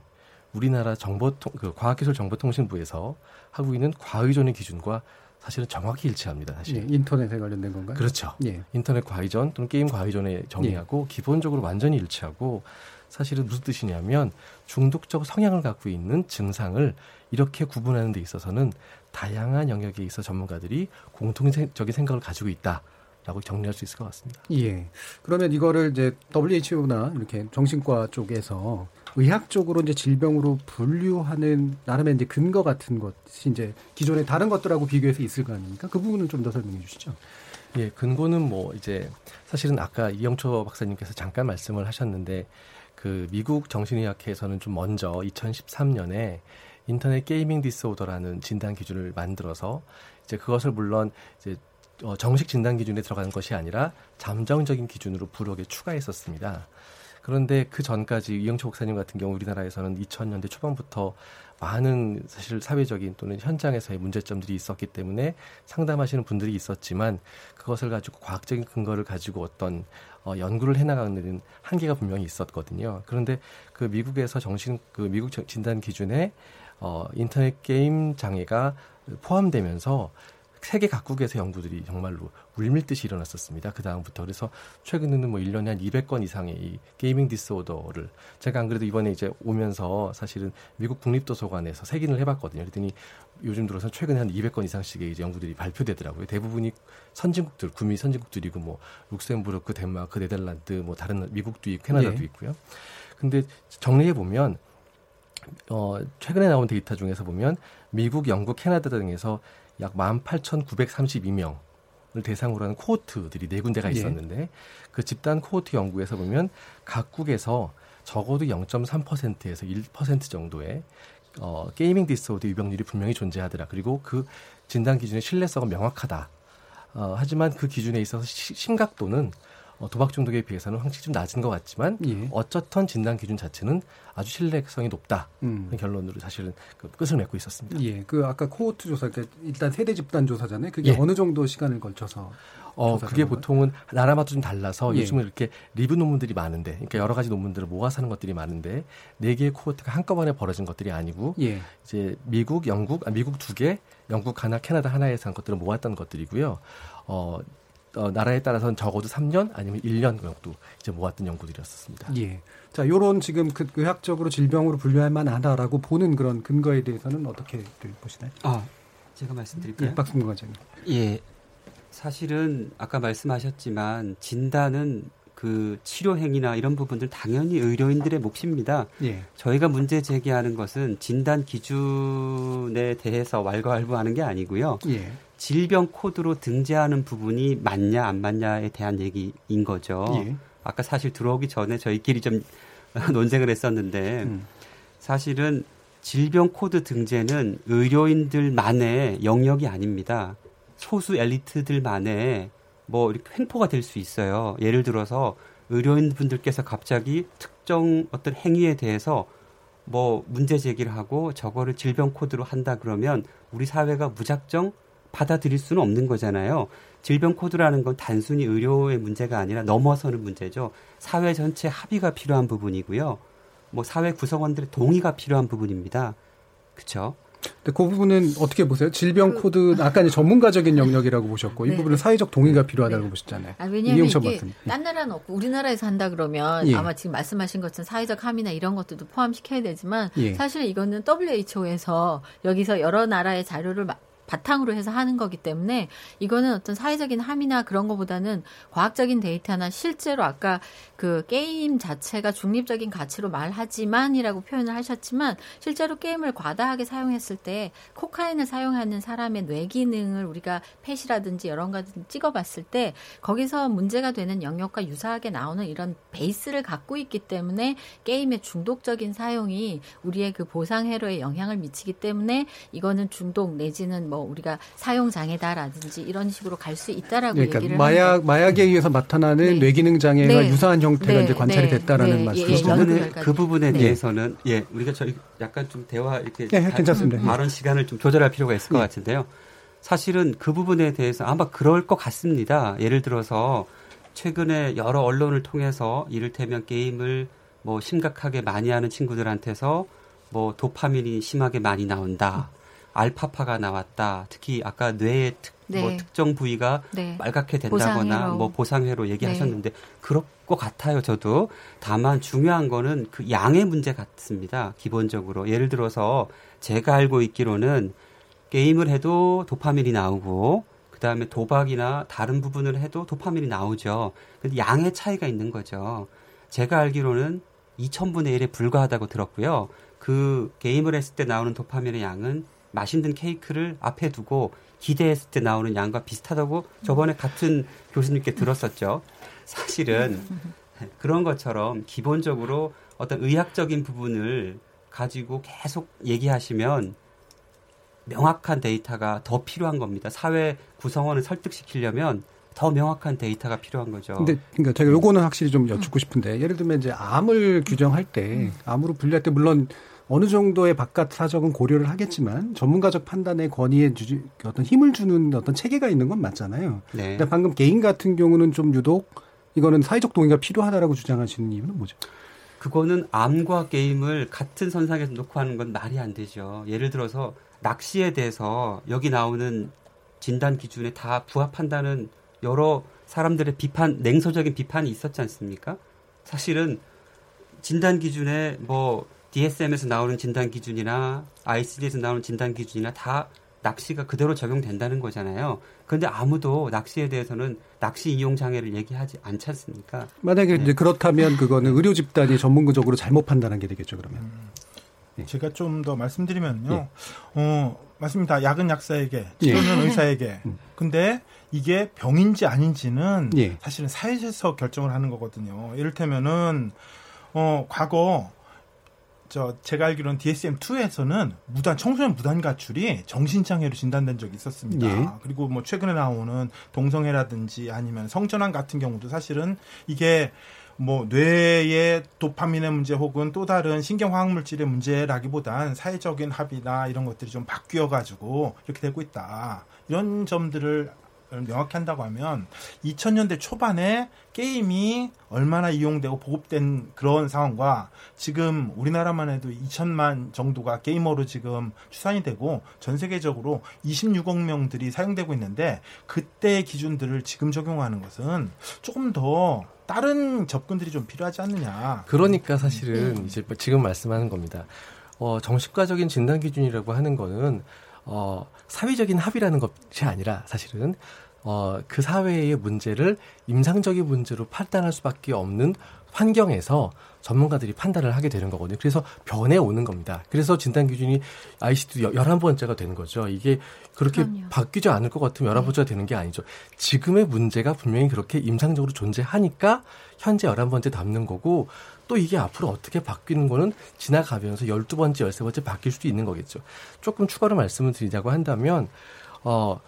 우리나라 정보통 그 과학기술 정보통신부에서 하고 있는 과의존의 기준과 사실은 정확히 일치합니다. 사실. 예, 인터넷에 관련된 건가요? 그렇죠. 예. 인터넷 과의전 또는 게임 과의전의 정의하고 기본적으로 완전히 일치하고 사실은 무슨 뜻이냐면 중독적 성향을 갖고 있는 증상을 이렇게 구분하는 데 있어서는 다양한 영역에 있어 전문가들이 공통적인 생각을 가지고 있다 라고 정리할 수 있을 것 같습니다. 예. 그러면 이거를 이제 WHO나 이렇게 정신과 쪽에서 의학적으로 이제 질병으로 분류하는 나름의 이제 근거 같은 것이 이제 기존의 다른 것들하고 비교해서 있을 거 아닙니까? 그 부분은 좀 더 설명해 주시죠. 예, 근거는 뭐 이제 사실은 아까 이영초 박사님께서 잠깐 말씀을 하셨는데 그 미국 정신의학회에서는 좀 먼저 2013년에 Internet gaming disorder라는 진단 기준을 만들어서 이제 그것을 물론 이제 어, 정식 진단 기준에 들어가는 것이 아니라 잠정적인 기준으로 부록에 추가했었습니다. 그런데 그 전까지 이영초 목사님 같은 경우 우리나라에서는 2000년대 초반부터 많은 사실 사회적인 또는 현장에서의 문제점들이 있었기 때문에 상담하시는 분들이 있었지만 그것을 가지고 과학적인 근거를 가지고 어떤 어, 연구를 해나가는 한계가 분명히 있었거든요. 그런데 그 미국에서 정신 그 미국 진단 기준에 어, 인터넷 게임 장애가 포함되면서 세계 각국에서 연구들이 정말로 물밀듯이 일어났었습니다. 그 다음부터. 그래서 최근에는 뭐 1년에 한 200건 이상의 이 gaming disorder를 제가 안 그래도 이번에 이제 오면서 사실은 미국 국립도서관에서 색인을 해봤거든요. 그랬더니 요즘 들어서 최근에 한 200건 이상씩의 이제 연구들이 발표되더라고요. 대부분이 선진국들, 구미 선진국들이고 뭐 룩셈부르크, 덴마크, 네덜란드, 뭐 다른 미국도 있고 캐나다도 예. 있고요. 근데 정리해 보면 어, 최근에 나온 데이터 중에서 보면 미국, 영국, 캐나다 등에서 약 18,932명을 대상으로 하는 코호트들이 네 군데가 예. 있었는데 그 집단 코호트 연구에서 보면 각국에서 적어도 0.3%에서 1% 정도의 어, gaming disorder 유병률이 분명히 존재하더라. 그리고 그 진단 기준의 신뢰성은 명확하다. 어, 하지만 그 기준에 있어서 시, 심각도는 어, 도박 중독에 비해서는 확실히 좀 낮은 것 같지만 예. 어쩌던 진단 기준 자체는 아주 신뢰성이 높다. 음. 결론으로 사실은 그 끝을 맺고 있었습니다. 예. 그 아까 코호트 조사, 그러니까 일단 세대 집단 조사잖아요. 그게 예. 어느 정도 시간을 걸쳐서 어, 그게? 보통은 나라마다 좀 달라서 예. 요즘은 이렇게 리뷰 논문들이 많은데, 그러니까 여러 가지 논문들을 모아서 하는 것들이 많은데, 네 개의 코호트가 한꺼번에 벌어진 것들이 아니고, 예. 이제 미국, 영국, 아, 미국 두 개, 영국 하나, 캐나다 하나에서 한 것들을 모았던 것들이고요. 어, 어, 나라에 따라서는 적어도 3년 아니면 1년 정도 이제 모았던 연구들이었습니다. 예. 자, 요런 지금 그 의학적으로 질병으로 분류할 만하다라고 보는 그런 근거에 대해서는 어떻게 보시나요? 아, 제가 말씀드릴까요? 예, 박승구 과장님. 예. 사실은 아까 말씀하셨지만 진단은 그 치료 행위나 이런 부분들 당연히 의료인들의 몫입니다. 예. 저희가 문제 제기하는 것은 진단 기준에 대해서 왈가왈부하는 게 아니고요. 예. 질병 코드로 등재하는 부분이 맞냐 안 맞냐에 대한 얘기인 거죠. 예. 아까 사실 들어오기 전에 저희끼리 좀 논쟁을 했었는데 음. 사실은 질병 코드 등재는 의료인들만의 영역이 아닙니다. 소수 엘리트들만의 뭐 이렇게 횡포가 될 수 있어요. 예를 들어서 의료인분들께서 갑자기 특정 어떤 행위에 대해서 뭐 문제 제기를 하고 저거를 질병 코드로 한다 그러면 우리 사회가 무작정 받아들일 수는 없는 거잖아요. 질병 코드라는 건 단순히 의료의 문제가 아니라 넘어서는 문제죠. 사회 전체 합의가 필요한 부분이고요. 뭐 사회 구성원들의 동의가 필요한 부분입니다. 그렇죠? 근데 그 부분은 어떻게 보세요? 질병 코드 아까 이제 전문가적인 영역이라고 보셨고 이 네. 부분은 사회적 동의가 필요하다고 보셨잖아요. 아, 왜냐하면 이게 박사님. 딴 나라는 없고 우리나라에서 한다 그러면 예. 아마 지금 말씀하신 것처럼 사회적 함의나 이런 것들도 포함시켜야 되지만 예. 사실 이거는 WHO에서 여기서 여러 나라의 자료를 마- 바탕으로 해서 하는 거기 때문에 이거는 어떤 사회적인 함의나 그런 것보다는 과학적인 데이터나 실제로 아까 그 게임 자체가 중립적인 가치로 말하지만이라고 표현을 하셨지만 실제로 게임을 과다하게 사용했을 때 코카인을 사용하는 사람의 뇌 기능을 우리가 PET이라든지 여러 가지 찍어봤을 때 거기서 문제가 되는 영역과 유사하게 나오는 이런 베이스를 갖고 있기 때문에 게임의 중독적인 사용이 우리의 그 보상회로에 영향을 미치기 때문에 이거는 중독 내지는 뭐 우리가 사용 장애다라든지 이런 식으로 갈 수 있다라고 그러니까 얘기를 마약 하는데 마약에 의해서 나타나는 뇌기능 장애가 네. 유사한 형태가 네. 이제 관찰이 네. 됐다라는 네. 말씀이죠. 예, 그 부분에, 결과죠. 그 부분에 네. 대해서는 예 우리가 저희 약간 좀 대화 이렇게 예, 예, 괜찮습니다. 예. 발언 시간을 좀 조절할 필요가 있을 것 같은데요. 사실은 그 부분에 대해서 아마 그럴 것 같습니다. 예를 들어서 최근에 여러 언론을 통해서 이를테면 게임을 뭐 심각하게 많이 하는 친구들한테서 뭐 도파민이 심하게 많이 나온다. 알파파가 나왔다. 특히 아까 뇌의 특, 뭐 네. 특정 부위가 네. 빨갛게 된다거나 보상회로. 뭐 보상회로 얘기하셨는데 그럴 것 같아요. 저도 다만 중요한 거는 그 양의 문제 같습니다. 기본적으로 예를 들어서 제가 알고 있기로는 게임을 해도 도파민이 나오고 그 다음에 도박이나 다른 부분을 해도 도파민이 나오죠. 근데 양의 차이가 있는 거죠. 제가 알기로는 2천분의 1에 불과하다고 들었고요. 그 게임을 했을 때 나오는 도파민의 양은 맛있는 케이크를 앞에 두고 기대했을 때 나오는 양과 비슷하다고 저번에 같은 교수님께 들었었죠. 사실은 그런 것처럼 기본적으로 어떤 의학적인 부분을 가지고 계속 얘기하시면 명확한 데이터가 더 필요한 겁니다. 사회 구성원을 설득시키려면 더 명확한 데이터가 필요한 거죠. 근데 그러니까 제가 요거는 확실히 좀 여쭙고 싶은데 예를 들면 이제 암을 규정할 때 암으로 분류할 때 물론 어느 정도의 바깥 사정은 고려를 하겠지만 전문가적 판단의 권위에 주, 어떤 힘을 주는 어떤 체계가 있는 건 맞잖아요. 네. 근데 방금 개인 같은 경우는 좀 유독 이거는 사회적 동의가 필요하다라고 주장하시는 이유는 뭐죠? 그거는 암과 게임을 같은 선상에서 놓고 하는 건 말이 안 되죠. 예를 들어서 낚시에 대해서 여기 나오는 진단 기준에 다 부합한다는 여러 사람들의 비판, 냉소적인 비판이 있었지 않습니까? 사실은 진단 기준에 뭐 DSM에서 나오는 진단 기준이나 ICD에서 나오는 진단 기준이나 다 낚시가 그대로 적용된다는 거잖아요. 그런데 아무도 낚시에 대해서는 낚시 이용 장애를 얘기하지 않지 않습니까? 만약에 네. 이제 그렇다면 그거는 의료 집단이 전문적으로 잘못 판단한 게 되겠죠, 그러면. 제가 좀 더 말씀드리면요. 예. 어, 맞습니다. 약은 약사에게, 치료는 예. 의사에게. 음. 근데 이게 병인지 아닌지는 예. 사실은 사회에서 결정을 하는 거거든요. 이를테면은 어, 과거 저 제가 알기로는 DSM-2에서는 무단 청소년 무단 가출이 정신장애로 진단된 적이 있었습니다. 예. 그리고 뭐 최근에 나오는 동성애라든지 아니면 성전환 같은 경우도 사실은 이게 뭐 뇌의 도파민의 문제 혹은 또 다른 신경화학 물질의 문제라기보단 사회적인 합의나 이런 것들이 좀 바뀌어 가지고 이렇게 되고 있다. 이런 점들을 명확히 한다고 하면 2000년대 초반에 게임이 얼마나 이용되고 보급된 그런 상황과 지금 우리나라만 해도 2천만 정도가 게이머로 지금 추산이 되고 전 세계적으로 26억 명들이 사용되고 있는데 그때의 기준들을 지금 적용하는 것은 조금 더 다른 접근들이 좀 필요하지 않느냐. 그러니까 사실은 이제 지금 말씀하는 겁니다. 어, 정신과적인 진단 기준이라고 하는 거는 어, 사회적인 합의라는 것이 아니라 사실은 어, 그 사회의 문제를 임상적인 문제로 판단할 수밖에 없는 환경에서 전문가들이 판단을 하게 되는 거거든요. 그래서 변해 오는 겁니다. 그래서 진단 기준이 ICD 11번째가 되는 거죠. 이게 그렇게 그럼요. 바뀌지 않을 것 같으면 11번째가 되는 게 아니죠. 지금의 문제가 분명히 그렇게 임상적으로 존재하니까 현재 11번째 담는 거고 또 이게 앞으로 어떻게 바뀌는 거는 지나가면서 12번째, 13번째 바뀔 수도 있는 거겠죠. 조금 추가로 말씀을 드리자고 한다면 어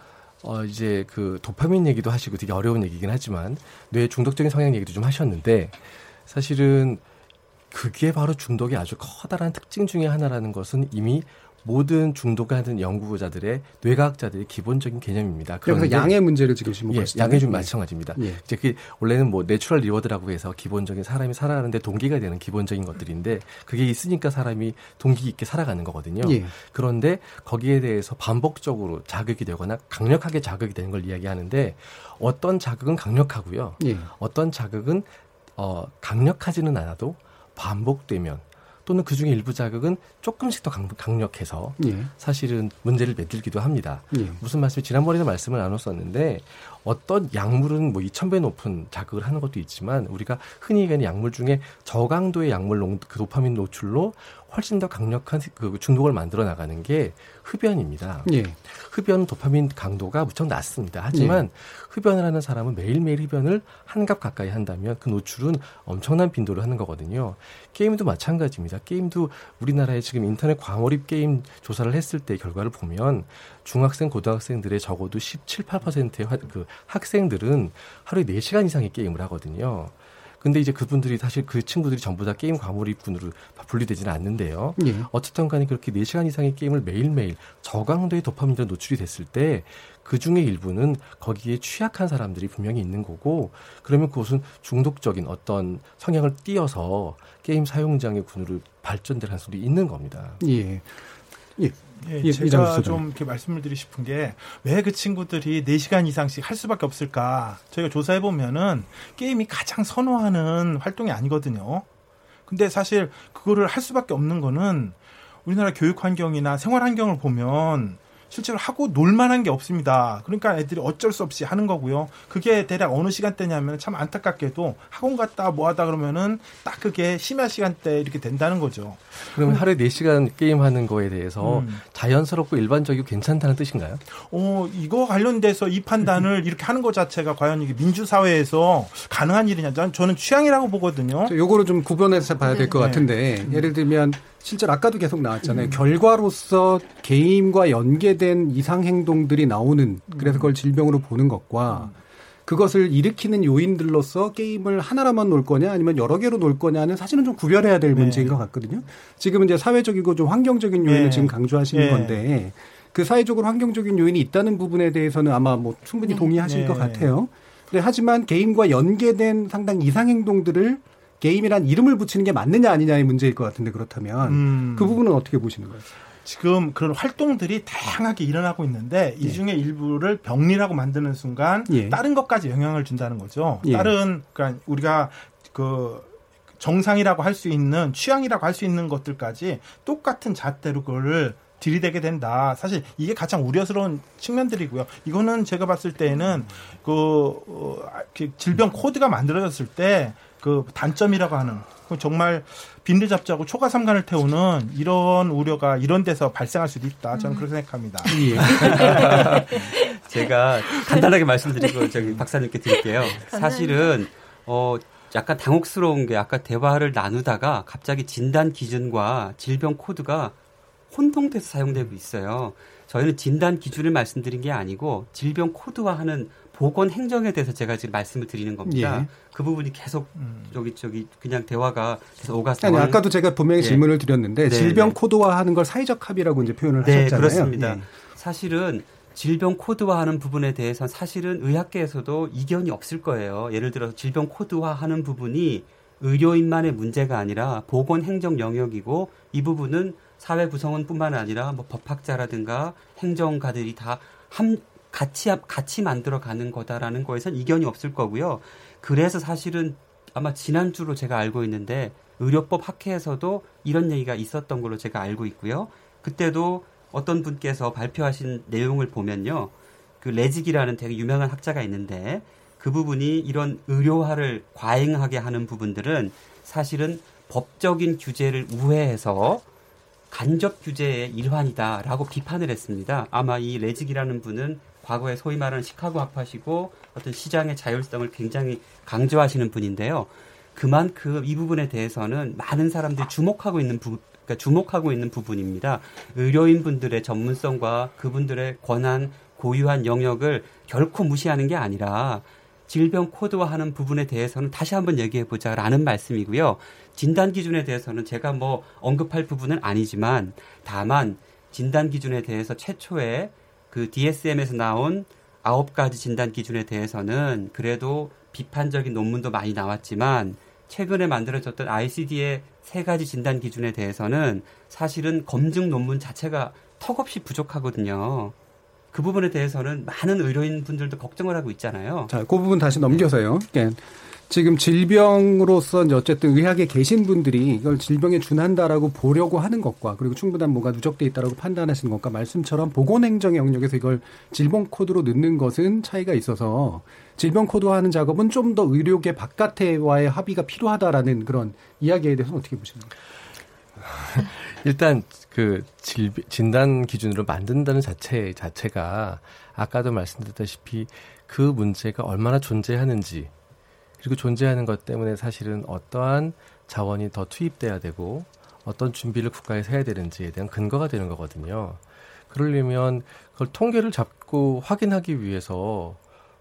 어, 이제 그 도파민 얘기도 하시고 되게 어려운 얘기긴 하지만 뇌 중독적인 성향 얘기도 좀 하셨는데 사실은 그게 바로 중독의 아주 커다란 특징 중의 하나라는 것은 이미 모든 중독을 하는 연구자들의 뇌과학자들의 기본적인 개념입니다. 그래서 양의 문제를 지금 예, 지목하시죠. 양의 좀 마찬가지입니다. 예. 이제 그 원래는 뭐 natural reward라고 해서 기본적인 사람이 살아가는데 동기가 되는 기본적인 것들인데 그게 있으니까 사람이 동기 있게 살아가는 거거든요. 예. 그런데 거기에 대해서 반복적으로 자극이 되거나 강력하게 자극이 되는 걸 이야기하는데 어떤 자극은 강력하고요. 예. 어떤 자극은 어 강력하지는 않아도 반복되면 또는 그 중에 일부 자극은 조금씩 더 강, 강력해서 예. 사실은 문제를 만들기도 합니다. 예. 무슨 말씀? 지난번에도 말씀을 나눴었는데 어떤 약물은 뭐 2,000배 높은 자극을 하는 것도 있지만 우리가 흔히 얘기하는 약물 중에 저강도의 약물 농, 그 도파민 노출로 훨씬 더 강력한 그 중독을 만들어 나가는 게 흡연입니다. 예. 흡연 도파민 강도가 무척 낮습니다. 하지만 흡연을 하는 사람은 매일매일 흡연을 한갑 가까이 한다면 그 노출은 엄청난 빈도로 하는 거거든요. 게임도 마찬가지입니다. 게임도 우리나라에 지금 인터넷 과몰입 게임 조사를 했을 때 결과를 보면 중학생, 고등학생들의 적어도 17, 8%의 화- 그 학생들은 하루에 4시간 이상의 게임을 하거든요. 근데 이제 그분들이 사실 그 친구들이 전부 다 게임 과몰 입군으로 분류되지는 않는데요. 예. 어쨌든 간에 그렇게 4시간 이상의 게임을 매일매일 저강도의 도파민으로 노출이 됐을 때 그 중에 일부는 거기에 취약한 사람들이 분명히 있는 거고 그러면 그것은 중독적인 어떤 성향을 띄어서 게임 사용장의 군으로 발전될 가능성이 있는 겁니다. 예. 예. 예, 예, 제가 좀 이렇게 말씀을 드리고 싶은 게 왜 그 친구들이 4시간 이상씩 할 수밖에 없을까? 저희가 조사해 보면은 게임이 가장 선호하는 활동이 아니거든요. 근데 사실 그거를 할 수밖에 없는 거는 우리나라 교육 환경이나 생활 환경을 보면 실제로 하고 놀만한 게 없습니다. 그러니까 애들이 어쩔 수 없이 하는 거고요. 그게 대략 어느 시간대냐면 참 안타깝게도 학원 갔다 뭐 하다 그러면은 딱 그게 심야 시간대 이렇게 된다는 거죠. 그러면 하루에 4시간 게임하는 거에 대해서 음. 자연스럽고 일반적이고 괜찮다는 뜻인가요? 어, 이거 관련돼서 이 판단을 이렇게 하는 것 자체가 과연 이게 민주사회에서 가능한 일이냐. 난 저는 취향이라고 보거든요. 요거를 좀 구분해서 봐야 될것 네. 같은데 예를 들면 실제로 아까도 계속 음. 나왔잖아요. 결과로서 게임과 연계된 이상 행동들이 나오는 음. 그래서 그걸 질병으로 보는 것과 그것을 일으키는 요인들로서 게임을 하나로만 놀 거냐 아니면 여러 개로 놀 거냐는 사실은 좀 구별해야 될 문제인 것 같거든요. 지금은 이제 사회적이고 좀 환경적인 요인을 네. 지금 강조하시는 네. 건데 그 사회적으로 환경적인 요인이 있다는 부분에 대해서는 아마 뭐 충분히 동의하실 네. 것 같아요. 네, 하지만 게임과 연계된 상당 이상 행동들을 게임이란 이름을 붙이는 게 맞느냐 아니냐의 문제일 것 같은데 그렇다면 음. 그 부분은 어떻게 보시는 거예요? 지금 그런 활동들이 다양하게 일어나고 있는데 이 중에 일부를 병리라고 만드는 순간 예. 다른 것까지 영향을 준다는 거죠. 예. 다른 그러니까 우리가 그 정상이라고 할 수 있는 취향이라고 할 수 있는 것들까지 똑같은 잣대로 그거를 들이대게 된다. 사실 이게 가장 우려스러운 측면들이고요. 이거는 제가 봤을 때는 그, 어, 그 질병 코드가 만들어졌을 때 그 단점이라고 하는 그 정말 빈대 잡자고 초과 삼간을 태우는 이런 우려가 이런 데서 발생할 수도 있다. 저는 그렇게 생각합니다. 제가 간단하게 말씀드리고 저기 박사님께 드릴게요. 사실은 어 약간 당혹스러운 게 아까 대화를 나누다가 갑자기 진단 기준과 질병 코드가 혼동돼서 사용되고 있어요. 저희는 진단 기준을 말씀드린 게 아니고 질병 코드화하는 보건 행정에 대해서 제가 지금 말씀을 드리는 겁니다. 예. 그 부분이 계속 저기 저기 그냥 대화가 계속 오가서 아니 아까도 제가 분명히 예. 질문을 드렸는데 네, 질병 네. 코드화하는 걸 사회적 합의라고 이제 표현을 네, 하셨잖아요. 그렇습니다. 예. 사실은 질병 코드화하는 부분에 대해서는 사실은 의학계에서도 이견이 없을 거예요. 예를 들어서 질병 코드화하는 부분이 의료인만의 문제가 아니라 보건 행정 영역이고 이 부분은 사회 구성원뿐만 아니라 뭐 법학자라든가 행정가들이 다 함, 같이 같이 만들어 가는 거다라는 거에선 이견이 없을 거고요. 그래서 사실은 아마 지난주로 제가 알고 있는데 의료법 학회에서도 이런 얘기가 있었던 걸로 제가 알고 있고요. 그때도 어떤 분께서 발표하신 내용을 보면요. 그 레직이라는 되게 유명한 학자가 있는데 그 부분이 이런 의료화를 과잉하게 하는 부분들은 사실은 법적인 규제를 우회해서 간접 규제의 일환이다라고 비판을 했습니다. 아마 이 레직이라는 분은 과거에 소위 말하는 시카고 학파시고 어떤 시장의 자율성을 굉장히 강조하시는 분인데요. 그만큼 이 부분에 대해서는 많은 사람들이 주목하고 있는 부, 그러니까 주목하고 있는 부분입니다. 의료인 분들의 전문성과 그분들의 권한 고유한 영역을 결코 무시하는 게 아니라 질병 코드화하는 부분에 대해서는 다시 한번 얘기해 보자라는 말씀이고요. 진단 기준에 대해서는 제가 뭐 언급할 부분은 아니지만 다만 진단 기준에 대해서 최초에 그 DSM에서 나온 아홉 가지 진단 기준에 대해서는 그래도 비판적인 논문도 많이 나왔지만 최근에 만들어졌던 ICD의 세 가지 진단 기준에 대해서는 사실은 검증 논문 자체가 턱없이 부족하거든요. 그 부분에 대해서는 많은 의료인 분들도 걱정을 하고 있잖아요. 자, 그 부분 다시 넘겨서요. 네. 지금 질병으로서 어쨌든 의학에 계신 분들이 이걸 질병에 준한다라고 보려고 하는 것과 그리고 충분한 뭐가 누적돼 있다라고 판단하시는 것과 말씀처럼 보건행정 영역에서 이걸 질병 코드로 넣는 것은 차이가 있어서 질병 코드화하는 작업은 좀 더 의료계 바깥에와의 합의가 필요하다라는 그런 이야기에 대해서 어떻게 보십니까? 일단 그 질, 진단 기준으로 만든다는 자체 자체가 아까도 말씀드렸다시피 그 문제가 얼마나 존재하는지 그리고 존재하는 것 때문에 사실은 어떠한 자원이 더 투입돼야 되고 어떤 준비를 국가에서 해야 되는지에 대한 근거가 되는 거거든요. 그러려면 그걸 통계를 잡고 확인하기 위해서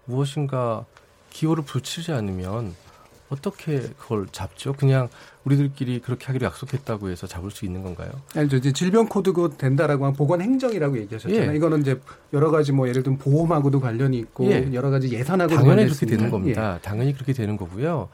무엇인가 기호를 붙이지 않으면 어떻게 그걸 잡죠? 그냥 우리들끼리 그렇게 하기로 약속했다고 해서 잡을 수 있는 건가요? 아니죠. 이제 질병 코드가 된다라고 하면 보건 행정이라고 얘기하셨잖아요. 예. 이거는 이제 여러 가지 뭐 예를 들면 보험하고도 관련이 있고 예. 여러 가지 예산하고 당연히 그렇게 되는 겁니다. 예. 당연히 그렇게 되는 거고요.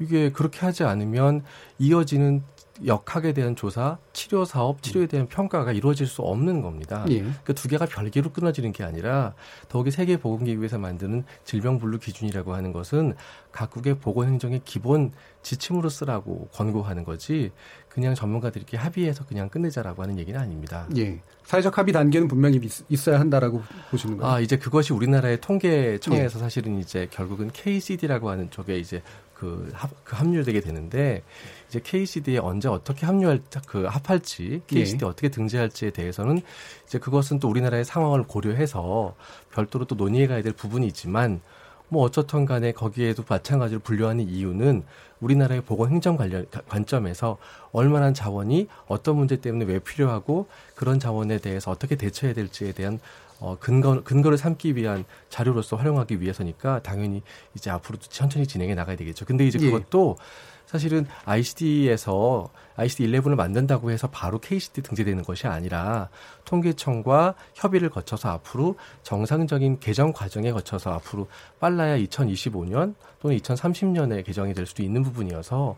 이게 그렇게 하지 않으면 이어지는 역학에 대한 조사, 치료 사업, 치료에 대한 평가가 이루어질 수 없는 겁니다. 예. 그두 개가 별개로 끊어지는 게 아니라 더욱이 세계 보건기구에서 만드는 질병 분류 기준이라고 하는 것은 각국의 보건 행정의 기본 지침으로 쓰라고 권고하는 거지 그냥 전문가들끼리 합의해서 그냥 끝내자라고 하는 얘기는 아닙니다. 예. 사회적 합의 단계는 분명히 있, 어야 한다라고 보시는 거예요. 아, 이제 그것이 우리나라의 통계청에서 예. 사실은 이제 결국은 KCD라고 하는 쪽에 이제 그, 합, 그 합류되게 되는데 이제 KCD에 언제 어떻게 합류할 그 합할지 KCD 예. 어떻게 등재할지에 대해서는 이제 그것은 또 우리나라의 상황을 고려해서 별도로 또 논의해 가야 될 부분이 있지만 뭐 어쨌든 간에 거기에도 마찬가지로 분류하는 이유는 우리나라의 보건 행정 관련 관점에서 얼마나 자원이 어떤 문제 때문에 왜 필요하고 그런 자원에 대해서 어떻게 대처해야 될지에 대한 어, 근거, 근거를 삼기 위한 자료로서 활용하기 위해서니까 당연히 이제 앞으로도 천천히 진행해 나가야 되겠죠. 근데 이제 예. 그것도 예. 사실은 ICD에서 ICD 11을 만든다고 해서 바로 KCD 등재되는 것이 아니라 통계청과 협의를 거쳐서 앞으로 정상적인 개정 과정에 거쳐서 앞으로 빨라야 2025년 또는 2030년에 개정이 될 수도 있는 부분이어서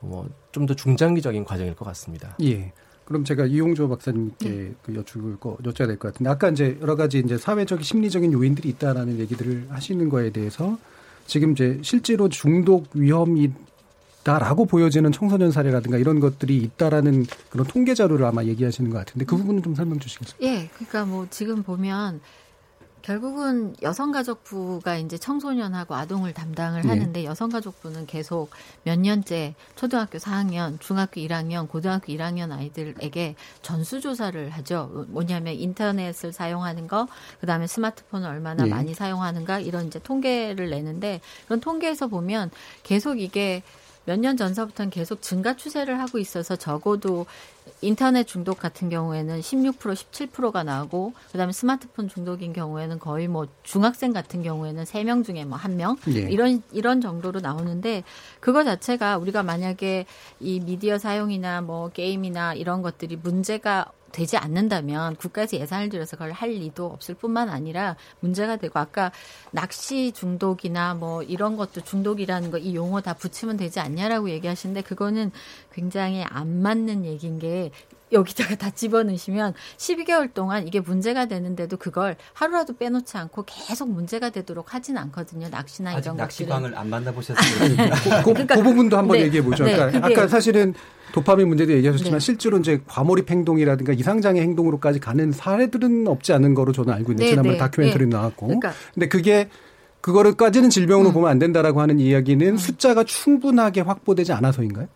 뭐 좀 더 중장기적인 과정일 것 같습니다. 예. 그럼 제가 이용조 박사님께 네. 그 여쭙을 거 여쭤야 될 것 같은데 아까 이제 여러 가지 이제 사회적 심리적인 요인들이 있다라는 얘기들을 하시는 거에 대해서 지금 이제 실제로 중독 위험이 있다라고 보여지는 청소년 사례라든가 이런 것들이 있다라는 그런 통계 자료를 아마 얘기하시는 것 같은데 그 부분은 좀 설명 주시겠어요? 예, 그러니까 뭐 지금 보면 결국은 여성가족부가 이제 청소년하고 아동을 담당을 네. 하는데 여성가족부는 계속 몇 년째 초등학교 4학년, 중학교 1학년, 고등학교 1학년 아이들에게 전수조사를 하죠. 뭐냐면 인터넷을 사용하는 거, 그 다음에 스마트폰을 얼마나 네. 많이 사용하는가 이런 이제 통계를 내는데 그런 통계에서 보면 계속 이게 몇 년 전서부터는 계속 증가 추세를 하고 있어서 적어도 인터넷 중독 같은 경우에는 16% 17%가 나오고 그다음에 스마트폰 중독인 경우에는 거의 뭐 중학생 같은 경우에는 3명 중에 뭐 1명 네. 이런 이런 정도로 나오는데 그거 자체가 우리가 만약에 이 미디어 사용이나 뭐 게임이나 이런 것들이 문제가 되지 않는다면 국가에서 예산을 들여서 그걸 할 리도 없을 뿐만 아니라 문제가 되고 아까 낚시 중독이나 뭐 이런 것도 중독이라는 거 이 용어 다 붙이면 되지 않냐라고 얘기하시는데 그거는 굉장히 안 맞는 얘기인 게 여기다가 다 집어넣으시면 12개월 동안 이게 문제가 되는데도 그걸 하루라도 빼놓지 않고 계속 문제가 되도록 하진 않거든요. 낚시나 아직 이런 것들은. 낚시광을 안 만나보셨어요. 그, 그러니까- 그 부분도 한번 네, 얘기해 보죠. 네, 그러니까 그게- 아까 사실은 도파민 문제도 얘기하셨지만 네. 실제로 이제 과몰입 행동이라든가 이상장애 행동으로까지 가는 사례들은 없지 않은 거로 저는 알고 있는데 네, 지난번 네, 다큐멘터리 네. 나왔고. 그러니까- 근데 그게 그거를까지는 질병으로 음. 보면 안 된다라고 하는 이야기는 숫자가 충분하게 확보되지 않아서인가요?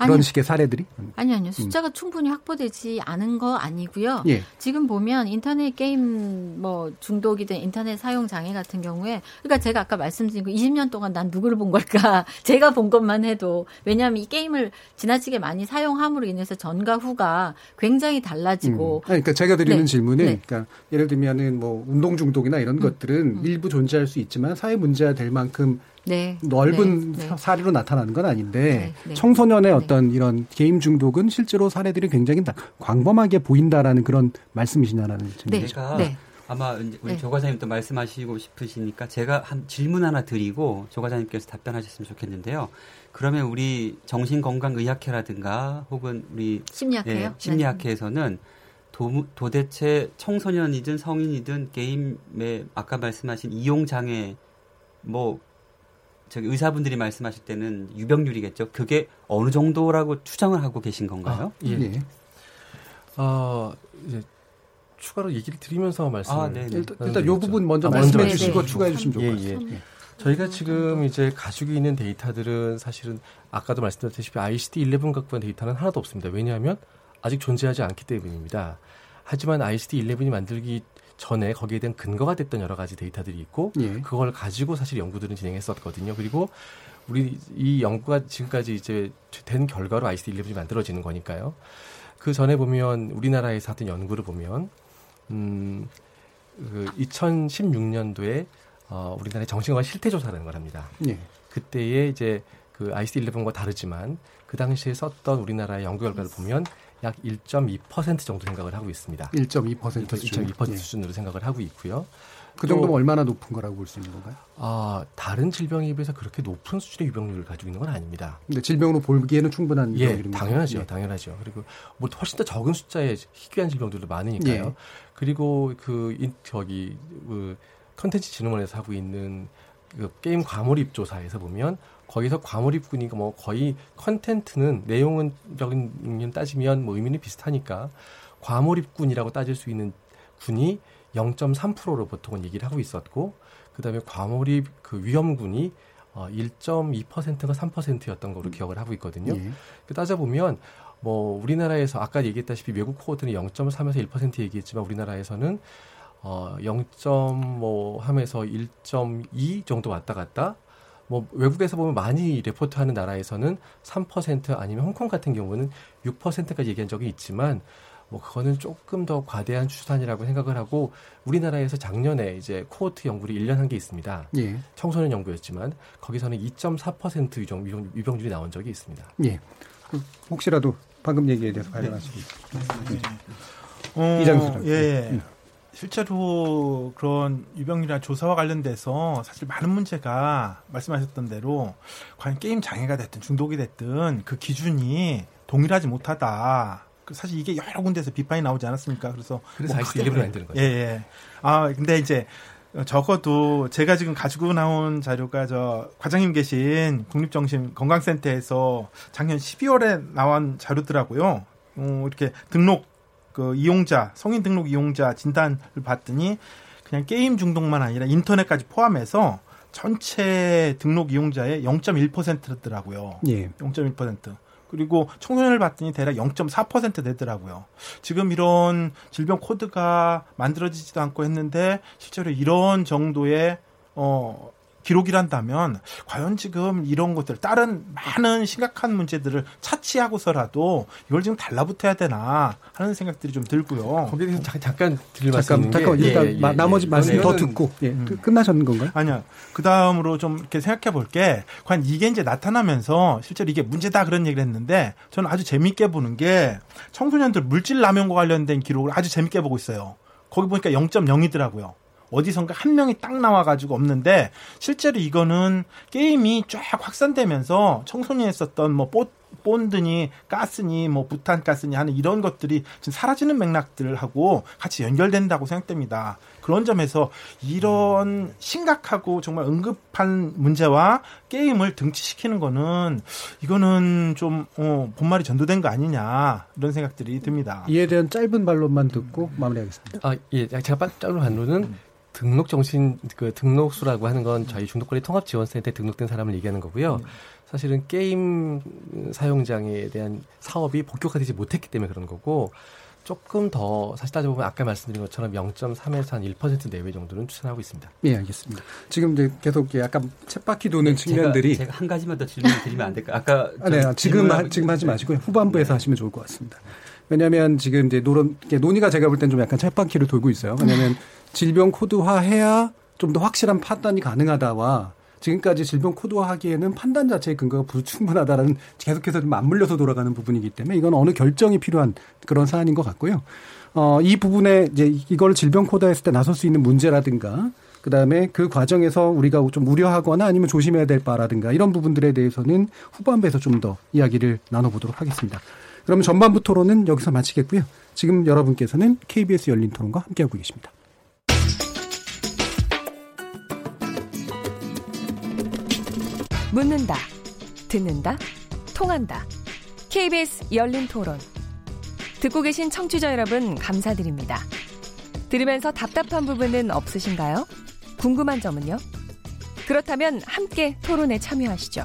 그런 아니요. 식의 사례들이? 아니요, 아니요. 숫자가 충분히 확보되지 않은 거 아니고요. 예. 지금 보면 인터넷 게임 뭐 중독이든 인터넷 사용 장애 같은 경우에 그러니까 제가 아까 말씀드린 그 20년 동안 난 누구를 본 걸까? 제가 본 것만 해도 왜냐하면 이 게임을 지나치게 많이 사용함으로 인해서 전과 후가 굉장히 달라지고 음. 아니, 그러니까 제가 드리는 네. 질문은 네. 음. 그러니까 예를 들면은 뭐 운동 중독이나 이런 것들은 일부 존재할 수 있지만 사회 문제가 될 만큼 네. 넓은 네. 네. 사례로 나타나는 건 아닌데 네, 네. 청소년의 어떤 이런 게임 중독은 실제로 사례들이 굉장히 다 광범하게 보인다라는 그런 말씀이시냐라는 질문. 제가 네. 아마 우리 네. 조 과장님도 말씀하시고 싶으시니까 제가 한 질문 하나 드리고 조 과장님께서 답변하셨으면 좋겠는데요. 그러면 우리 정신건강의학회라든가 혹은 우리 심리학회요? 예, 심리학회에서는 도, 도대체 청소년이든 성인이든 게임에 아까 말씀하신 이용 장애 뭐 저기 의사분들이 말씀하실 때는 유병률이겠죠. 그게 어느 정도라고 추정을 하고 계신 건가요? 아, 예. 어, 이제 추가로 얘기를 드리면서 말씀을 아, 네, 네. 일단, 일단 요 부분 먼저 아, 말씀해 먼저 주시고. 추가해 주시면 좋을 것 예, 같습니다. 예. 저희가 지금 이제 가지고 있는 데이터들은 사실은 아까도 말씀드렸다시피 ICD-11 갖고 간 데이터는 하나도 없습니다. 왜냐하면 아직 존재하지 않기 때문입니다. 하지만 ICD-11이 만들기 전에 거기에 대한 근거가 됐던 여러 가지 데이터들이 있고 예. 그걸 가지고 사실 연구들은 진행했었거든요. 그리고 우리 이 연구가 지금까지 이제 된 결과로 ICD-11이 만들어지는 거니까요. 그 전에 보면 우리나라에서 했던 연구를 보면 음, 그 2016년도에 어, 우리나라의 정신건강 실태 조사라는 걸 합니다. 예. 그때에 이제 그 ICD-11과 다르지만 그 당시에 썼던 우리나라의 연구 결과를 보면 약 1.2% 정도 생각을 하고 있습니다. 1.2% 수준. 1.2% 예. 수준으로 생각을 하고 있고요. 그 또, 정도면 얼마나 높은 거라고 볼 수 있는 건가요? 아, 다른 질병에 비해서 그렇게 높은 수준의 유병률을 가지고 있는 건 아닙니다. 근데 질병으로 보기에는 충분한 예. 당연하죠. 예. 당연하죠. 그리고 뭐 훨씬 더 적은 숫자의 희귀한 질병들도 많으니까요. 예. 그리고 그 인- 저기 그 컨텐츠 진흥원에서 하고 있는 그 게임 과몰입 조사에서 보면 거기서 과몰입군이 뭐 거의 컨텐츠는 내용은 적인 의미는 따지면 뭐 의미는 비슷하니까 과몰입군이라고 따질 수 있는 군이 0.3%로 보통은 얘기를 하고 있었고 그다음에 과몰입 그 위험군이 어 1.2%가 3%였던 걸로 기억을 하고 있거든요. 예. 그 따져보면 뭐 우리나라에서 아까 얘기했다시피 외국 코호트는 0.3에서 1% 얘기했지만 우리나라에서는 어 0.뭐 함에서 1.2 정도 왔다 갔다 뭐 외국에서 보면 많이 레포트하는 나라에서는 3% 아니면 홍콩 같은 경우는 6%까지 얘기한 적이 있지만 뭐 그거는 조금 더 과대한 추산이라고 생각을 하고 우리나라에서 작년에 이제 코호트 연구를 1년 한 게 있습니다. 예. 청소년 연구였지만 거기서는 2.4% 유병, 유병, 유병률이 나온 적이 있습니다. 예. 그 혹시라도 방금 얘기에 대해서 발언하시고 어, 이장수 예, 예. 음. 실제로 그런 유병률이나 조사와 관련돼서 사실 많은 문제가 말씀하셨던 대로 과연 게임 장애가 됐든 중독이 됐든 그 기준이 동일하지 못하다. 그 사실 이게 여러 군데서 비판이 나오지 않았습니까? 그래서 그래서 뭐 ICD 크게- 11을 만드는 거죠. 예, 예. 아, 근데 이제 적어도 제가 지금 가지고 나온 자료가 저 과장님 계신 국립정신 건강센터에서 작년 12월에 나온 자료더라고요. 어, 이렇게 등록 그 이용자 성인 등록 이용자 진단을 봤더니 그냥 게임 중독만 아니라 인터넷까지 포함해서 전체 등록 이용자의 0.1%였더라고요. 예. 0.1%. 그리고 청소년을 봤더니 대략 0.4% 되더라고요. 지금 이런 질병 코드가 만들어지지도 않고 했는데 실제로 이런 정도의 어 기록이란다면 과연 지금 이런 것들 다른 많은 심각한 문제들을 차치하고서라도 이걸 지금 달라붙어야 되나 하는 생각들이 좀 들고요. 거기에 대해서 잠깐, 잠깐 드릴 잠깐 잠깐 게 일단 예, 예, 마- 예. 나머지 말씀 더 듣고 예. 그- 끝나셨는 건가요? 아니요. 그 다음으로 좀 이렇게 생각해 볼 게, 과연 이게 이제 나타나면서 실제로 이게 문제다 그런 얘기를 했는데, 저는 아주 재밌게 보는 게, 청소년들 물질 남용과 관련된 기록을 아주 재밌게 보고 있어요. 거기 보니까 0.0이더라고요. 어디선가 한 명이 딱 나와가지고 없는데, 실제로 이거는 게임이 쫙 확산되면서 청소년이 썼던 뭐 뽀, 본드니 가스니 뭐 부탄 가스니 하는 이런 것들이 지금 사라지는 맥락들하고 같이 연결된다고 생각됩니다. 그런 점에서 이런 심각하고 정말 응급한 문제와 게임을 등치시키는 거는 이거는 좀 어, 본말이 전도된 거 아니냐 이런 생각들이 듭니다. 이에 대한 짧은 반론만 듣고 마무리하겠습니다. 아, 예. 제가 짧은 반론은 등록 정신 그 등록수라고 하는 건 저희 중독관리 통합 지원센터에 등록된 사람을 얘기하는 거고요. 사실은 게임 사용장에 대한 사업이 본격화되지 못했기 때문에 그런 거고 조금 더 사실 따져보면 아까 말씀드린 것처럼 0.3에서 한 1% 내외 정도는 추천하고 있습니다. 예, 알겠습니다. 지금 이제 계속 약간 챗바퀴 도는 측면들이 제가, 제가, 한 가지만 더 질문을 드리면 안 될까? 아까 아, 네, 지금 하, 지금 하지 마시고요. 후반부에서 하시면 좋을 것 같습니다. 왜냐하면 지금 이제 노론 논의가 제가 볼 땐 좀 약간 챗바퀴를 돌고 있어요. 왜냐하면 질병 코드화해야 좀 더 확실한 판단이 가능하다와 지금까지 질병 코드화하기에는 판단 자체의 근거가 불충분하다라는 계속해서 좀 맞물려서 돌아가는 부분이기 때문에 이건 어느 결정이 필요한 그런 사안인 것 같고요. 어, 이 부분에 이제 이걸 질병 코드화했을 때 나설 수 있는 문제라든가 그다음에 그 과정에서 우리가 좀 우려하거나 아니면 조심해야 될 바라든가 이런 부분들에 대해서는 후반부에서 좀 더 이야기를 나눠보도록 하겠습니다. 그러면 전반부 토론은 여기서 마치겠고요. 지금 여러분께서는 KBS 열린 토론과 함께하고 계십니다. 묻는다, 듣는다, 통한다. KBS 열린 토론. 듣고 계신 청취자 여러분, 감사드립니다. 들으면서 답답한 부분은 없으신가요? 궁금한 점은요? 그렇다면 함께 토론에 참여하시죠.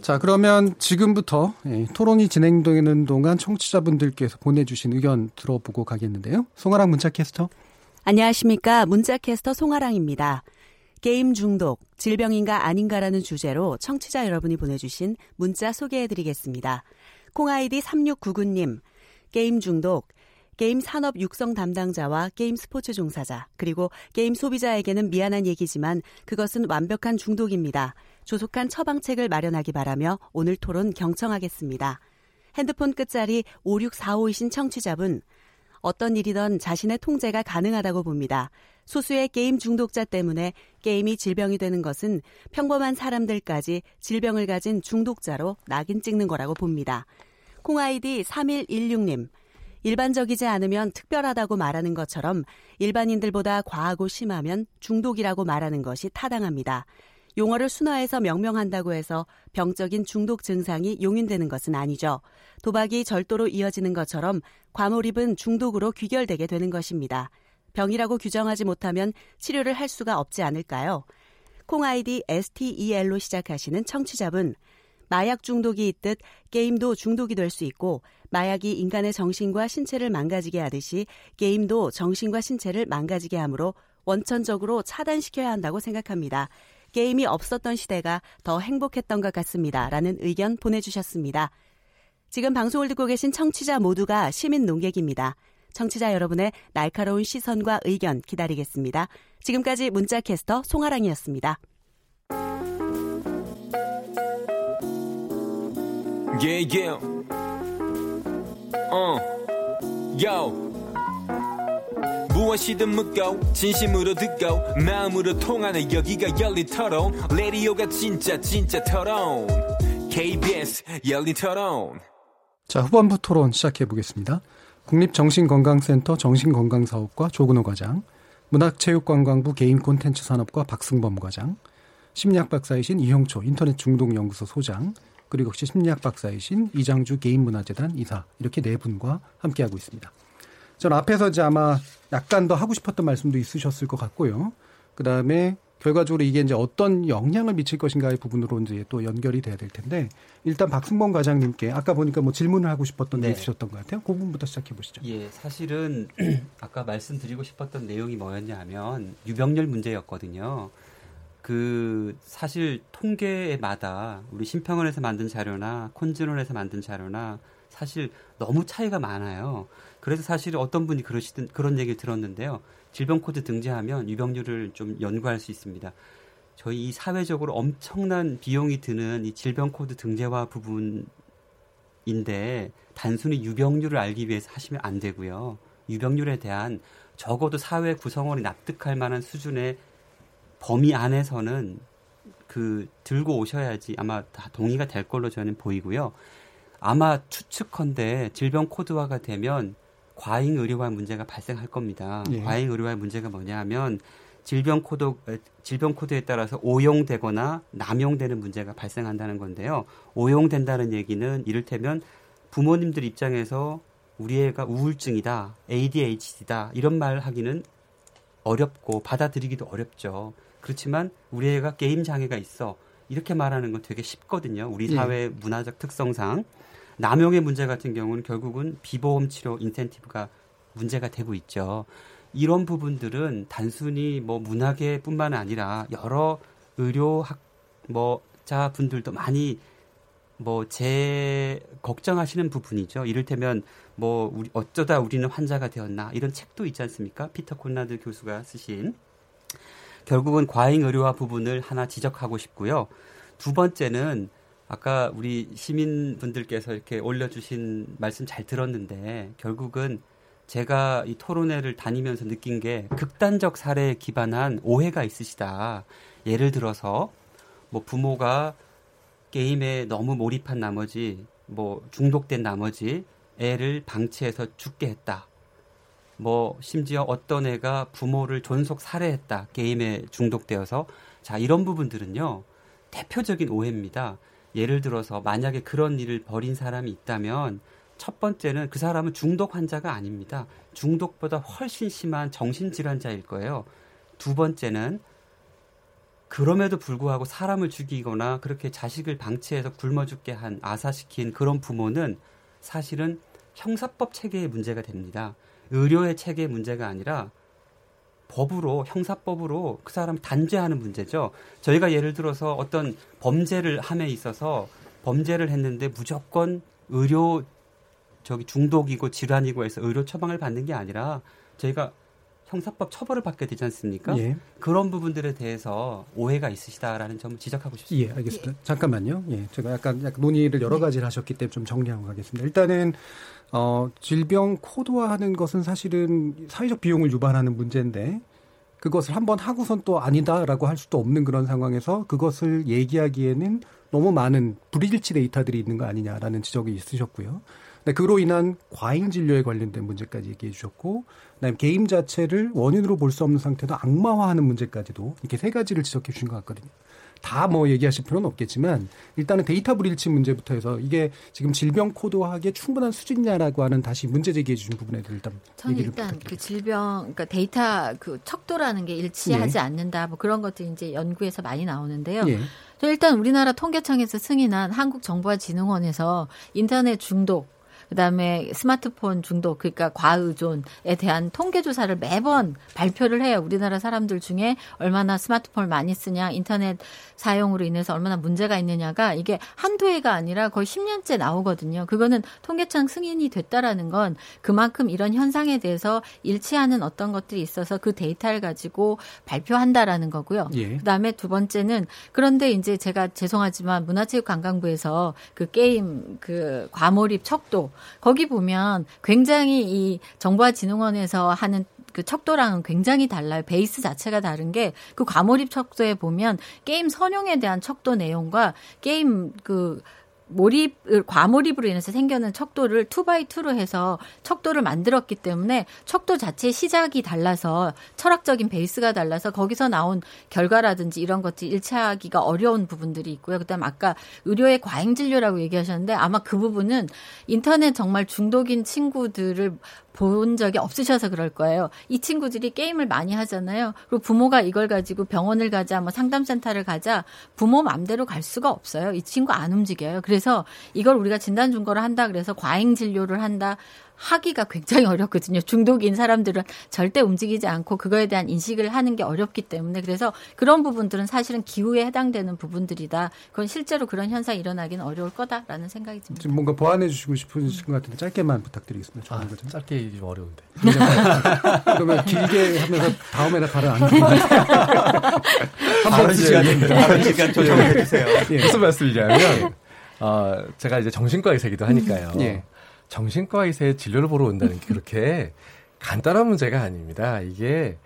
자, 그러면 지금부터 예, 토론이 진행되는 동안 청취자분들께서 보내주신 의견 들어보고 가겠는데요. 송아랑 문자캐스터. 안녕하십니까. 문자캐스터 송아랑입니다. 게임 중독, 질병인가 아닌가라는 주제로 청취자 여러분이 보내주신 문자 소개해드리겠습니다. 콩아이디 3699님, 게임 중독, 게임 산업 육성 담당자와 게임 스포츠 종사자, 그리고 게임 소비자에게는 미안한 얘기지만 그것은 완벽한 중독입니다. 조속한 처방책을 마련하기 바라며 오늘 토론 경청하겠습니다. 핸드폰 끝자리 5645이신 청취자분, 어떤 일이든 자신의 통제가 가능하다고 봅니다. 소수의 게임 중독자 때문에 게임이 질병이 되는 것은 평범한 사람들까지 질병을 가진 중독자로 낙인 찍는 거라고 봅니다. 콩아이디 3116님. 일반적이지 않으면 특별하다고 말하는 것처럼 일반인들보다 과하고 심하면 중독이라고 말하는 것이 타당합니다. 용어를 순화해서 명명한다고 해서 병적인 중독 증상이 용인되는 것은 아니죠. 도박이 절도로 이어지는 것처럼 과몰입은 중독으로 귀결되게 되는 것입니다. 병이라고 규정하지 못하면 치료를 할 수가 없지 않을까요? 콩 아이디 STEL로 시작하시는 청취자분. 마약 중독이 있듯 게임도 중독이 될 수 있고 마약이 인간의 정신과 신체를 망가지게 하듯이 게임도 정신과 신체를 망가지게 하므로 원천적으로 차단시켜야 한다고 생각합니다. 게임이 없었던 시대가 더 행복했던 것 같습니다. 라는 의견 보내주셨습니다. 지금 방송을 듣고 계신 청취자 모두가 시민 농객입니다. 청취자 여러분의 날카로운 시선과 의견 기다리겠습니다. 지금까지 문자캐스터 송아랑이었습니다. Yeah, yeah. Uh. 무엇이든 묻고 진심으로 듣고 마음으로 통하는 여기가 열린 토론 레디오가 진짜 진짜 토론 KBS 열린 토론 자 후반부 토론 시작해 보겠습니다. 국립정신건강센터 정신건강사업과 조근호 과장, 문학체육관광부 개인 콘텐츠 산업과 박승범 과장, 심리학 박사이신 이형초 인터넷 중독연구소 소장, 그리고 역시 심리학 박사이신 이장주 개인문화재단 이사 이렇게 네 분과 함께하고 있습니다. 전 앞에서 이제 아마 약간 더 하고 싶었던 말씀도 있으셨을 것 같고요. 그 다음에 결과적으로 이게 이제 어떤 영향을 미칠 것인가의 부분으로 이제 또 연결이 돼야 될 텐데 일단 박승범 과장님께 아까 보니까 뭐 질문을 하고 싶었던 네. 게 있으셨던 것 같아요. 그 부분부터 시작해 보시죠. 예, 사실은 아까 말씀드리고 싶었던 내용이 뭐였냐면 유병률 문제였거든요. 그 사실 통계마다 우리 심평원에서 만든 자료나 콘진원에서 만든 자료나 사실 너무 차이가 많아요. 그래서 사실 어떤 분이 그러시든 그런 얘기 들었는데요. 질병 코드 등재하면 유병률을 좀 연구할 수 있습니다. 저희 이 사회적으로 엄청난 비용이 드는 이 질병 코드 등재화 부분인데 단순히 유병률을 알기 위해서 하시면 안 되고요. 유병률에 대한 적어도 사회 구성원이 납득할 만한 수준의 범위 안에서는 그 들고 오셔야지 아마 다 동의가 될 걸로 저는 보이고요. 아마 추측컨대 질병 코드화가 되면 과잉 의료화 문제가 발생할 겁니다. 예. 과잉 의료화 문제가 뭐냐면 질병 코드 질병 코드에 따라서 오용되거나 남용되는 문제가 발생한다는 건데요. 오용된다는 얘기는 이를테면 부모님들 입장에서 우리 애가 우울증이다, ADHD다 이런 말 하기는 어렵고 받아들이기도 어렵죠. 그렇지만 우리 애가 게임 장애가 있어 이렇게 말하는 건 되게 쉽거든요. 우리 예. 사회 문화적 특성상 남용의 문제 같은 경우는 결국은 비보험 치료 인센티브가 문제가 되고 있죠. 이런 부분들은 단순히 뭐 문화계뿐만 아니라 여러 의료학 뭐자 분들도 많이 뭐 제 걱정하시는 부분이죠. 이를테면 뭐 우리 어쩌다 우리는 환자가 되었나 이런 책도 있지 않습니까? 피터 콘라드 교수가 쓰신 결국은 과잉 의료화 부분을 하나 지적하고 싶고요. 두 번째는 아까 우리 시민분들께서 이렇게 올려주신 말씀 잘 들었는데 결국은 제가 이 토론회를 다니면서 느낀 게 극단적 사례에 기반한 오해가 있으시다. 예를 들어서 뭐 부모가 게임에 너무 몰입한 나머지 뭐 중독된 나머지 애를 방치해서 죽게 했다. 뭐 심지어 어떤 애가 부모를 존속 살해했다. 게임에 중독되어서 자 이런 부분들은요 대표적인 오해입니다. 예를 들어서 만약에 그런 일을 벌인 사람이 있다면 첫 번째는 그 사람은 중독 환자가 아닙니다. 중독보다 훨씬 심한 정신질환자일 거예요. 두 번째는 그럼에도 불구하고 사람을 죽이거나 그렇게 자식을 방치해서 굶어 죽게 한 아사시킨 그런 부모는 사실은 형사법 체계의 문제가 됩니다. 의료의 체계의 문제가 아니라 법으로 형사법으로 그 사람 단죄하는 문제죠. 저희가 예를 들어서 어떤 범죄를 함에 있어서 범죄를 했는데 무조건 의료 저기 중독이고 질환이고 해서 의료 처방을 받는 게 아니라 저희가 형사법 처벌을 받게 되지 않습니까? 예. 그런 부분들에 대해서 오해가 있으시다라는 점을 지적하고 싶습니다. 예, 알겠습니다. 잠깐만요. 예, 제가 약간, 약간 논의를 여러 가지를 하셨기 때문에 좀 정리하고 가겠습니다. 일단은 어, 질병 코드화하는 것은 사실은 사회적 비용을 유발하는 문제인데 그것을 한번 하고선 또 아니다라고 할 수도 없는 그런 상황에서 그것을 얘기하기에는 너무 많은 불일치 데이터들이 있는 거 아니냐라는 지적이 있으셨고요. 네, 그로 인한 과잉 진료에 관련된 문제까지 얘기해 주셨고, 그다음에 게임 자체를 원인으로 볼 수 없는 상태도 악마화하는 문제까지도 이렇게 세 가지를 지적해 주신 것 같거든요. 다 뭐 얘기하실 필요는 없겠지만 일단은 데이터 불일치 문제부터 해서 이게 지금 질병 코드화하기에 충분한 수준이냐라고 하는 다시 문제 제기해 주신 부분에 대해서 일단 저는 일단 그 질병, 그러니까 데이터 그 척도라는 게 일치하지 예. 않는다, 뭐 그런 것들이 이제 연구에서 많이 나오는데요. 예. 저 일단 우리나라 통계청에서 승인한 한국정보화진흥원에서 인터넷 중독 그다음에 스마트폰 중독 그러니까 과의존에 대한 통계 조사를 매번 발표를 해요. 우리나라 사람들 중에 얼마나 스마트폰을 많이 쓰냐, 인터넷 사용으로 인해서 얼마나 문제가 있느냐가 이게 한두 해가 아니라 거의 10년째 나오거든요. 그거는 통계청 승인이 됐다라는 건 그만큼 이런 현상에 대해서 일치하는 어떤 것들이 있어서 그 데이터를 가지고 발표한다라는 거고요. 예. 그다음에 두 번째는 그런데 이제 제가 죄송하지만 문화체육관광부에서 그 게임 그 과몰입 척도 거기 보면 굉장히 이 정보화진흥원에서 하는 그 척도랑은 굉장히 달라요. 베이스 자체가 다른 게 그 과몰입 척도에 보면 게임 선용에 대한 척도 내용과 게임 그 몰입 과몰입으로 인해서 생겨난 척도를 two by two로 해서 척도를 만들었기 때문에 척도 자체의 시작이 달라서 철학적인 베이스가 달라서 거기서 나온 결과라든지 이런 것들이 일치하기가 어려운 부분들이 있고요. 그다음 아까 의료의 과잉 진료라고 얘기하셨는데 아마 그 부분은 인터넷 정말 중독인 친구들을 본 적이 없으셔서 그럴 거예요. 이 친구들이 게임을 많이 하잖아요. 그리고 부모가 이걸 가지고 병원을 가자, 뭐 상담센터를 가자, 부모 맘대로 갈 수가 없어요. 이 친구 안 움직여요. 그래서 이걸 우리가 진단 준거를 한다 그래서 과잉 진료를 한다. 하기가 굉장히 어렵거든요. 중독인 사람들은 절대 움직이지 않고 그거에 대한 인식을 하는 게 어렵기 때문에 그래서 그런 부분들은 사실은 기후에 해당되는 부분들이다. 그건 실제로 그런 현상이 일어나기는 어려울 거다라는 생각이 듭니다. 지금 뭔가 보완해 주시고 싶으신 것 같은데 짧게만 부탁드리겠습니다. 아, 짧게 좀 어려운데. 그러면 길게 하면서 다음에나 발을 안 다른 시간에 다른 시간 조정해 주세요. 예. 무슨 말씀이냐면 어, 제가 이제 정신과 의사이기도 하니까요. 예. 정신과 의사의 진료를 보러 온다는 게 그렇게 간단한 문제가 아닙니다. 이게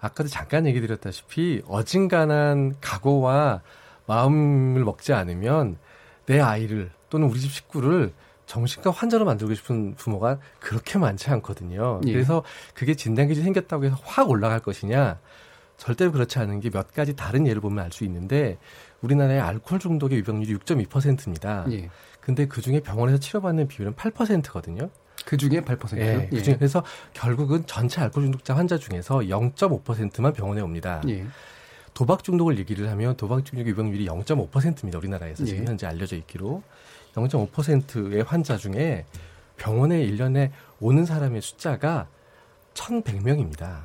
아까도 잠깐 얘기 드렸다시피 어진간한 각오와 마음을 먹지 않으면 내 아이를 또는 우리 집 식구를 정신과 환자로 만들고 싶은 부모가 그렇게 많지 않거든요. 예. 그래서 그게 진단 기준이 생겼다고 해서 확 올라갈 것이냐? 절대로 그렇지 않은 게 몇 가지 다른 예를 보면 알 수 있는데 우리나라의 알코올 중독의 유병률이 6.2%입니다. 예. 근데 그 중에 병원에서 치료받는 비율은 8%거든요. 그 중에 8%요? 예. 예. 그 중에 그래서 결국은 전체 알코올 중독자 환자 중에서 0.5%만 병원에 옵니다. 예. 도박 중독을 얘기를 하면 도박 중독 유병률이 0.5%입니다. 우리나라에서 지금 예. 현재 알려져 있기로 0.5%의 환자 중에 병원에 1년에 오는 사람의 숫자가 1,100명입니다.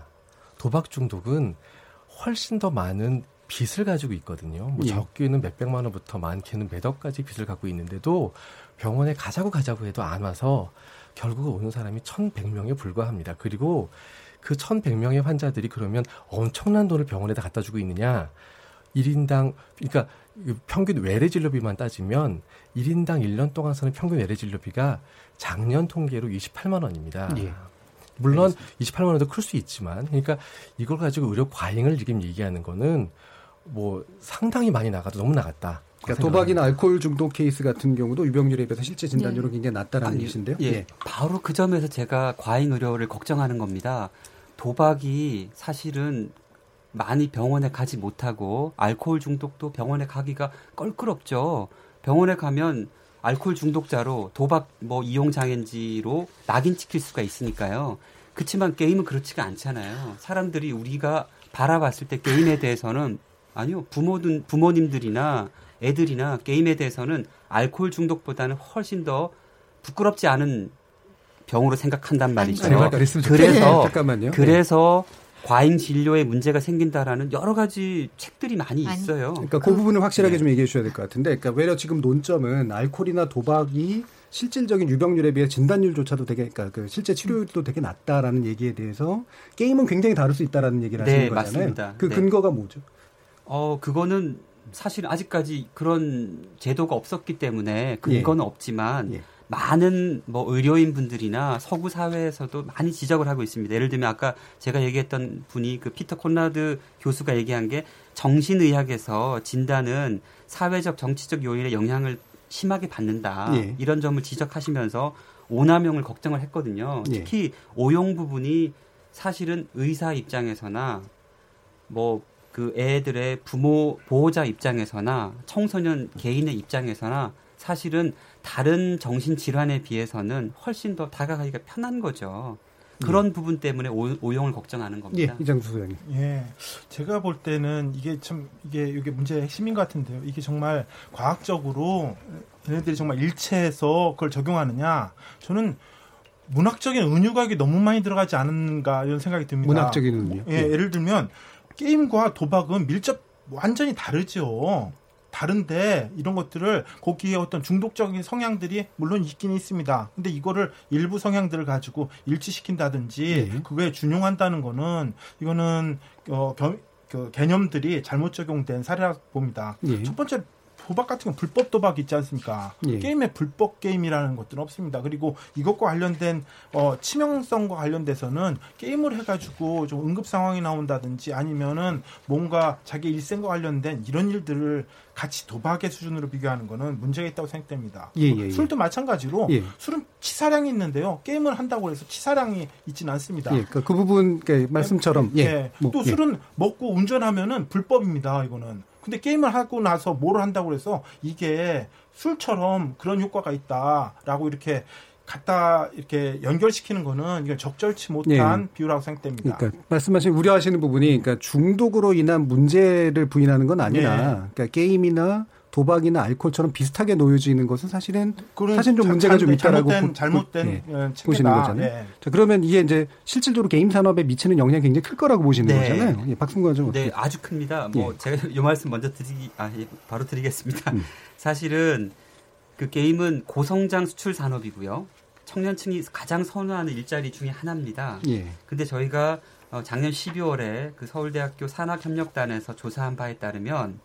도박 중독은 훨씬 더 많은 빚을 가지고 있거든요. 뭐 예. 적게는 몇백만 원부터 많게는 몇 억까지 빚을 갖고 있는데도 병원에 가자고 가자고 해도 안 와서 결국 오는 사람이 1,100명에 불과합니다. 그리고 그 1,100명의 환자들이 그러면 엄청난 돈을 병원에다 갖다 주고 있느냐? 1인당 그러니까 평균 외래 진료비만 따지면 1인당 1년 동안 쓰는 평균 외래 진료비가 작년 통계로 28만 원입니다. 예. 물론 28만 원도 클 수 있지만 그러니까 이걸 가지고 의료 과잉을 지금 얘기하는 거는 뭐 상당히 많이 나가도 너무 나갔다. 그러니까 도박이나 알코올 중독 케이스 같은 경우도 유병률에 비해서 실제 진단율은 네. 굉장히 낮다라는 아니, 얘기신데요. 예, 바로 그 점에서 제가 과잉 의료를 걱정하는 겁니다. 도박이 사실은 많이 병원에 가지 못하고 알코올 중독도 병원에 가기가 껄끄럽죠. 병원에 가면 알코올 중독자로 도박 뭐 이용 장애인지로 낙인 찍힐 수가 있으니까요. 그렇지만 게임은 그렇지가 않잖아요. 사람들이 우리가 바라봤을 때 게임에 대해서는 아니요 부모든 부모님들이나 애들이나 게임에 대해서는 알코올 중독보다는 훨씬 더 부끄럽지 않은 병으로 생각한단 말이죠. 그랬으면 좋겠네요. 그래서 잠깐만요. 그래서 과잉 진료에 문제가 생긴다라는 여러 가지 책들이 많이 있어요. 그러니까 그 부분을 확실하게 네. 좀 얘기해 주셔야 될 것 같은데, 그러니까 외려 지금 논점은 알코올이나 도박이 실질적인 유병률에 비해 진단율조차도 되게, 그러니까 그 실제 치료율도 되게 낮다라는 얘기에 대해서 게임은 굉장히 다를 수 있다라는 얘기를 네, 하시는 거잖아요. 맞습니다. 그 네. 근거가 뭐죠? 어, 그거는 사실 아직까지 그런 제도가 없었기 때문에 근거는 없지만 예. 많은 뭐 의료인 분들이나 서구 사회에서도 많이 지적을 하고 있습니다. 예를 들면 아까 제가 얘기했던 분이 그 피터 콘라드 교수가 얘기한 게 정신의학에서 진단은 사회적 정치적 요인의 영향을 심하게 받는다. 예. 이런 점을 지적하시면서 오남용을 걱정을 했거든요. 예. 특히 오용 부분이 사실은 의사 입장에서나 뭐 그 애들의 부모 보호자 입장에서나 청소년 개인의 입장에서나 사실은 다른 정신 질환에 비해서는 훨씬 더 다가가기가 편한 거죠. 그런 부분 때문에 오, 오용을 걱정하는 겁니다. 예, 이장수 소장님. 예. 제가 볼 때는 이게 참 이게 이게 문제의 핵심인 것 같은데요. 이게 정말 과학적으로 얘네들이 정말 일체해서 그걸 적용하느냐? 저는 문학적인 은유각이 너무 많이 들어가지 않은가 이런 생각이 듭니다. 문학적인 은유. 예, 예를 들면 게임과 도박은 밀접 완전히 다르죠. 다른데 이런 것들을 거기에 어떤 중독적인 성향들이 물론 있긴 있습니다. 근데 이거를 일부 성향들을 가지고 일치시킨다든지 네. 그거에 준용한다는 거는 이거는 어, 겸- 그 개념들이 잘못 적용된 사례라고 봅니다. 예. 첫 번째 도박 같은 건 불법 도박 있지 않습니까? 예. 게임에 불법 게임이라는 것들은 없습니다. 그리고 이것과 관련된 어, 치명성과 관련돼서는 게임을 해가지고 좀 응급 상황이 나온다든지 아니면은 뭔가 자기 일생과 관련된 이런 일들을 같이 도박의 수준으로 비교하는 거는 문제가 있다고 생각됩니다. 예, 예, 예. 술도 마찬가지로 예. 술은 치사량이 있는데요. 게임을 한다고 해서 치사량이 있지는 않습니다. 예, 그러니까 그 부분 그 말씀처럼 예, 예. 뭐, 또 예. 술은 먹고 운전하면은 불법입니다. 이거는. 근데 게임을 하고 나서 뭘 한다고 해서 이게 술처럼 그런 효과가 있다라고 이렇게 갖다 이렇게 연결시키는 거는 이건 적절치 못한 비유라고 생각됩니다. 예. 그러니까 말씀하신 우려하시는 부분이 그러니까 중독으로 인한 문제를 부인하는 건 아니라 네. 그러니까 게임이나 도박이나 알코올처럼 비슷하게 놓여져 있는 것은 사실은 사실 좀 자- 문제가 좀 잘못된- 있다라고 잘못된- 보- 잘못된, 예, 어, 체계다. 보시는 거잖아요. 네. 자 그러면 이게 이제 실질적으로 게임 산업에 미치는 영향이 굉장히 클 거라고 보시는 네. 거잖아요. 예, 박승관 좀 네, 어떻게- 아주 큽니다. 뭐 제가 이 말씀 먼저 드리기 아 예, 바로 드리겠습니다. 음. 사실은 그 게임은 고성장 수출 산업이고요. 청년층이 가장 선호하는 일자리 중에 하나입니다. 예. 근데 저희가 어, 작년 12월에 그 서울대학교 산학협력단에서 조사한 바에 따르면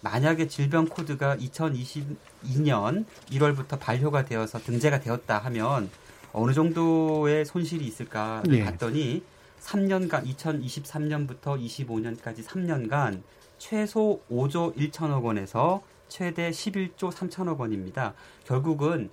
만약에 질병 코드가 2022년 1월부터 발효가 되어서 등재가 되었다 하면 어느 정도의 손실이 있을까를 예. 봤더니 3년간 2023년부터 25년까지 3년간 최소 5조 1천억 원에서 최대 11조 3천억 원입니다. 결국은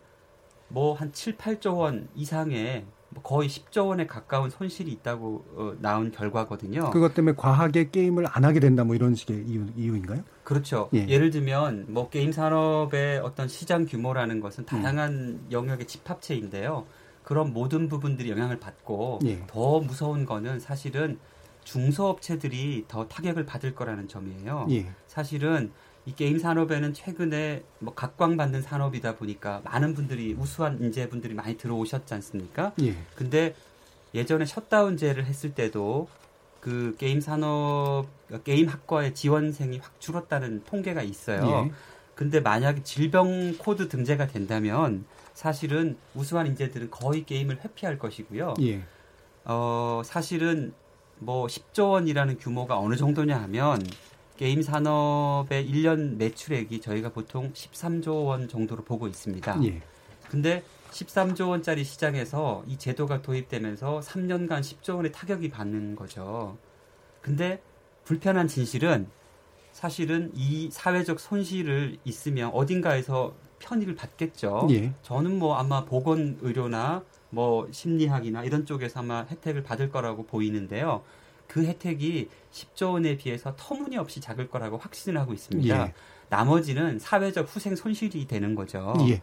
뭐 한 7, 8조 원 이상의 뭐 거의 10조 원에 가까운 손실이 있다고 어, 나온 결과거든요. 그것 때문에 과하게 게임을 안 하게 된다 뭐 이런 식의 이유, 이유인가요? 그렇죠. 예. 예. 를 들면 뭐 게임 산업의 어떤 시장 규모라는 음. 것은 다양한 영역의 집합체인데요. 그런 모든 부분들이 영향을 받고 예. 더 무서운 거는 사실은 중소업체들이 더 타격을 받을 거라는 점이에요. 예. 사실은 이 게임 산업에는 최근에 뭐 각광받는 산업이다 보니까 많은 분들이 우수한 인재분들이 많이 들어오셨지 않습니까? 예. 근데 예전에 셧다운제를 했을 때도 그 게임 산업 게임 학과의 지원생이 확 줄었다는 통계가 있어요. 예. 근데 만약에 질병 코드 등재가 된다면 사실은 우수한 인재들은 거의 게임을 회피할 것이고요. 예. 어, 사실은 뭐 10조 원이라는 규모가 어느 정도냐 하면 게임 산업의 1년 매출액이 저희가 보통 13조 원 정도로 보고 있습니다. 예. 근데 13조 원짜리 시장에서 이 제도가 도입되면서 3년간 10조 원의 타격이 받는 거죠. 근데 불편한 진실은 사실은 이 사회적 손실을 있으면 어딘가에서 편익을 받겠죠. 예. 저는 뭐 아마 보건 의료나 뭐 심리학이나 이런 쪽에서 아마 혜택을 받을 거라고 보이는데요. 그 혜택이 10조 원에 비해서 터무니없이 작을 거라고 확신을 하고 있습니다. 예. 나머지는 사회적 후생 손실이 되는 거죠. 예.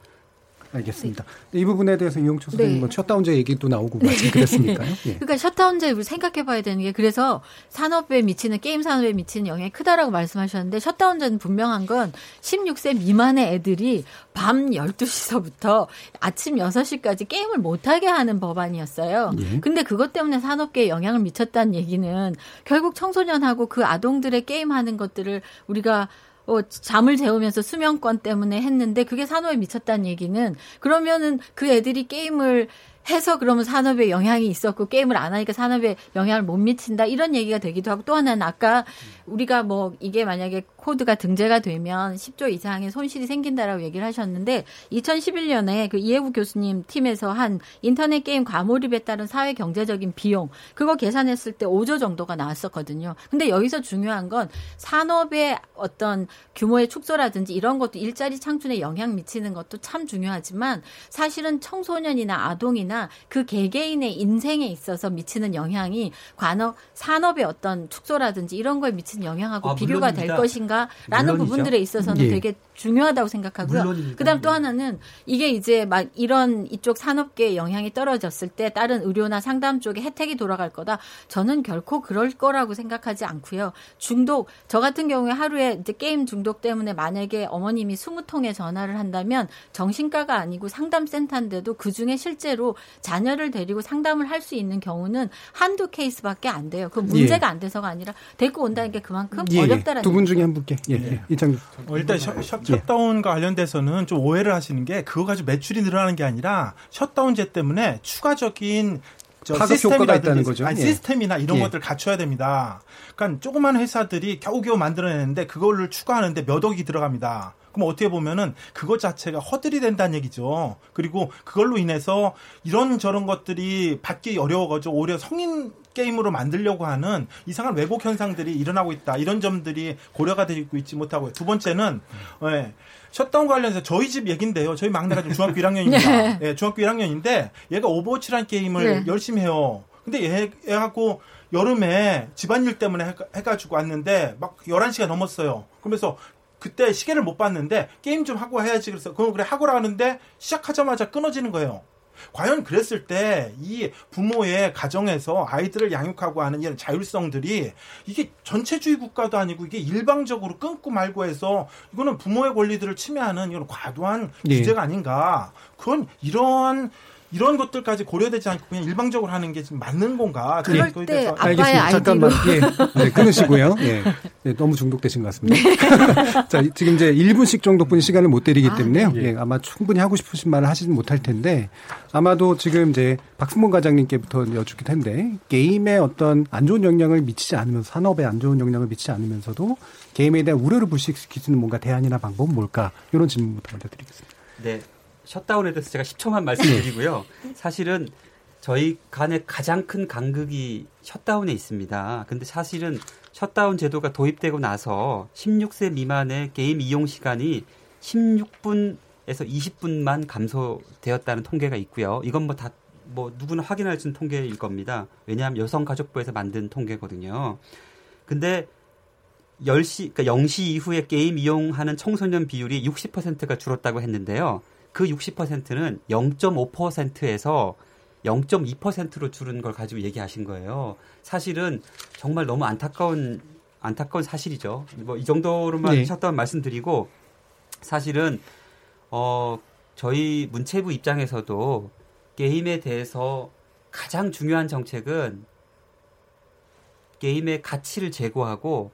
알겠습니다. 이 부분에 대해서 이용초 선생님 네. 뭐 셧다운제 얘기도 나오고 말씀드렸으니까요. 예. 그러니까 셧다운제 우리 생각해봐야 되는 게 그래서 산업에 미치는 게임 산업에 미치는 영향이 크다라고 말씀하셨는데 셧다운제는 분명한 건 16세 미만의 애들이 밤 12시서부터 아침 6시까지 게임을 못하게 하는 법안이었어요. 예. 근데 그것 때문에 산업계에 영향을 미쳤다는 얘기는 결국 청소년하고 그 아동들의 게임하는 것들을 우리가 어, 잠을 재우면서 수면권 때문에 했는데 그게 산업에 미쳤다는 얘기는 그러면은 그 애들이 게임을 해서 그러면 산업에 영향이 있었고 게임을 안 하니까 산업에 영향을 못 미친다 이런 얘기가 되기도 하고 또 하나는 아까 우리가 뭐 이게 만약에 코드가 등재가 되면 10조 이상의 손실이 생긴다라고 얘기를 하셨는데 2011년에 그 이해구 교수님 팀에서 한 인터넷 게임 과몰입에 따른 사회 경제적인 비용 그거 계산했을 때 5조 정도가 나왔었거든요. 근데 여기서 중요한 건 산업의 어떤 규모의 축소라든지 이런 것도 일자리 창출에 영향 미치는 것도 참 중요하지만 사실은 청소년이나 아동이나 그 개개인의 인생에 있어서 미치는 영향이 관업 산업의 어떤 축소라든지 이런 거에 미치는 영향하고 아, 비교가 될 물론입니다. 것인가라는 물론이죠. 부분들에 있어서는 예. 되게 중요하다고 생각하고요. 물론입니다. 그다음 또 하나는 이게 이제 막 이런 이쪽 산업계에 영향이 떨어졌을 때 다른 의료나 상담 쪽에 혜택이 돌아갈 거다. 저는 결코 그럴 거라고 생각하지 않고요. 중독 저 같은 경우에 하루에 이제 게임 중독 때문에 만약에 어머님이 20통에 전화를 한다면 정신과가 아니고 상담센터인데도 그 중에 실제로 자녀를 데리고 상담을 할 수 있는 경우는 한두 케이스밖에 안 돼요. 그 문제가 예. 안 돼서가 아니라 데리고 온다는 게 그만큼 예, 예. 어렵다라는 두 분. 중에 한 분께 예, 예. 이장 어, 일단 셔, 셔, 셧다운과 관련돼서는 좀 오해를 하시는 게 그거 가지고 매출이 늘어나는 게 아니라 셧다운제 때문에 추가적인 시스템이라든지 있다는 거죠. 아니, 예. 시스템이나 이런 예. 것들 갖춰야 됩니다. 그러니까 조그만 회사들이 겨우겨우 만들어내는데 그거를 추가하는데 몇 억이 들어갑니다. 그럼 어떻게 보면은 그것 자체가 허들이 된다는 얘기죠. 그리고 그걸로 인해서 이런 저런 것들이 받기 어려워가지고 오히려 성인 게임으로 만들려고 하는 이상한 왜곡 현상들이 일어나고 있다. 이런 점들이 고려가 되고 있지 못하고요. 두 번째는 예, 셧다운 관련해서 저희 집 얘긴데요. 저희 막내가 지금 중학교 1학년입니다. 네. 예, 중학교 1학년인데 얘가 오버워치라는 게임을 네. 열심히 해요. 근데 얘, 얘하고 여름에 집안일 때문에 해, 해가지고 왔는데 막 11시가 넘었어요. 그러면서 그때 시계를 못 봤는데 게임 좀 하고 해야지 그래서 그럼 그래 하고라 하는데 시작하자마자 끊어지는 거예요. 과연 그랬을 때 이 부모의 가정에서 아이들을 양육하고 하는 이런 자율성들이 이게 전체주의 국가도 아니고 이게 일방적으로 끊고 말고 해서 이거는 부모의 권리들을 침해하는 이런 과도한 예. 규제가 아닌가. 그건 이러한 이런 것들까지 고려되지 않고 그냥 일방적으로 하는 게 지금 맞는 건가? 그럴 때 대해서 아빠의 알겠습니다. 잠깐만. 예. 네, 끊으시고요. 예. 네, 너무 중독되신 것 같습니다. 자, 지금 이제 1분씩 정도뿐 시간을 못 드리기 아, 때문에요. 네. 예, 아마 충분히 하고 싶으신 말을 하지는 못할 텐데 아마도 지금 이제 박승범 과장님께부터 여쭙을 텐데 게임에 어떤 안 좋은 영향을 미치지 않으면서 산업에 안 좋은 영향을 미치지 않으면서도 게임에 대한 우려를 있는 뭔가 대안이나 방법은 뭘까? 이런 질문부터 먼저 드리겠습니다. 네. 셧다운에 대해서 제가 10초만 말씀드리고요. 사실은 저희 간의 가장 큰 간극이 셧다운에 있습니다. 근데 사실은 셧다운 제도가 도입되고 나서 16세 미만의 게임 이용 시간이 16분에서 20분만 감소되었다는 통계가 있고요. 이건 뭐 다뭐 누구나 확인할 수 있는 통계일 겁니다. 왜냐하면 여성가족부에서 만든 통계거든요. 근데 10시, 그러니까 0시 이후에 게임 이용하는 청소년 비율이 60%가 줄었다고 했는데요. 그 60%는 0.5%에서 0.2%로 줄은 걸 가지고 얘기하신 거예요. 사실은 정말 너무 안타까운 안타까운 사실이죠. 뭐 이 정도로만 네. 셧다운 말씀드리고 사실은 어 저희 문체부 입장에서도 게임에 대해서 가장 중요한 정책은 게임의 가치를 제고하고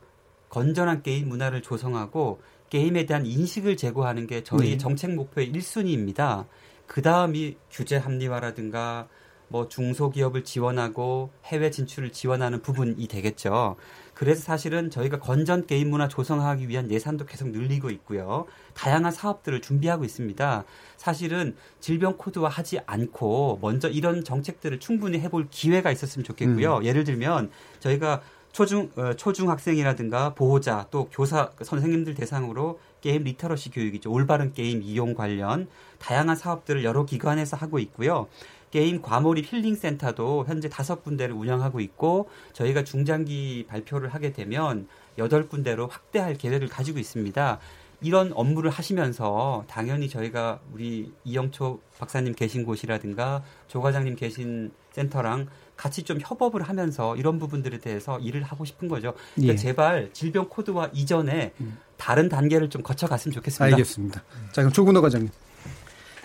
건전한 게임 문화를 조성하고 게임에 대한 인식을 제고하는 게 저희 네. 정책 목표의 1순위입니다. 그 다음이 규제 합리화라든가 뭐 중소기업을 지원하고 해외 진출을 지원하는 부분이 되겠죠. 그래서 사실은 저희가 건전 게임 문화 조성하기 위한 예산도 계속 늘리고 있고요. 다양한 사업들을 준비하고 있습니다. 사실은 질병 코드화 하지 않고 먼저 이런 정책들을 충분히 해볼 기회가 있었으면 좋겠고요. 예를 들면 저희가 초중 어, 초중 학생이라든가 보호자 또 교사 선생님들 대상으로 게임 literacy 교육이죠. 올바른 게임 이용 관련 다양한 사업들을 여러 기관에서 하고 있고요. 게임 과몰입 힐링 센터도 현재 다섯 군데를 운영하고 있고 저희가 중장기 발표를 하게 되면 여덟 군데로 확대할 계획을 가지고 있습니다. 이런 업무를 하시면서 당연히 저희가 우리 이영초 박사님 계신 곳이라든가 조 과장님 계신 센터랑 같이 좀 협업을 하면서 이런 부분들에 대해서 일을 하고 싶은 거죠. 그러니까 예. 제발 질병 코드화 이전에 다른 단계를 좀 거쳐갔으면 좋겠습니다. 알겠습니다. 자, 그럼 조근호 과장님.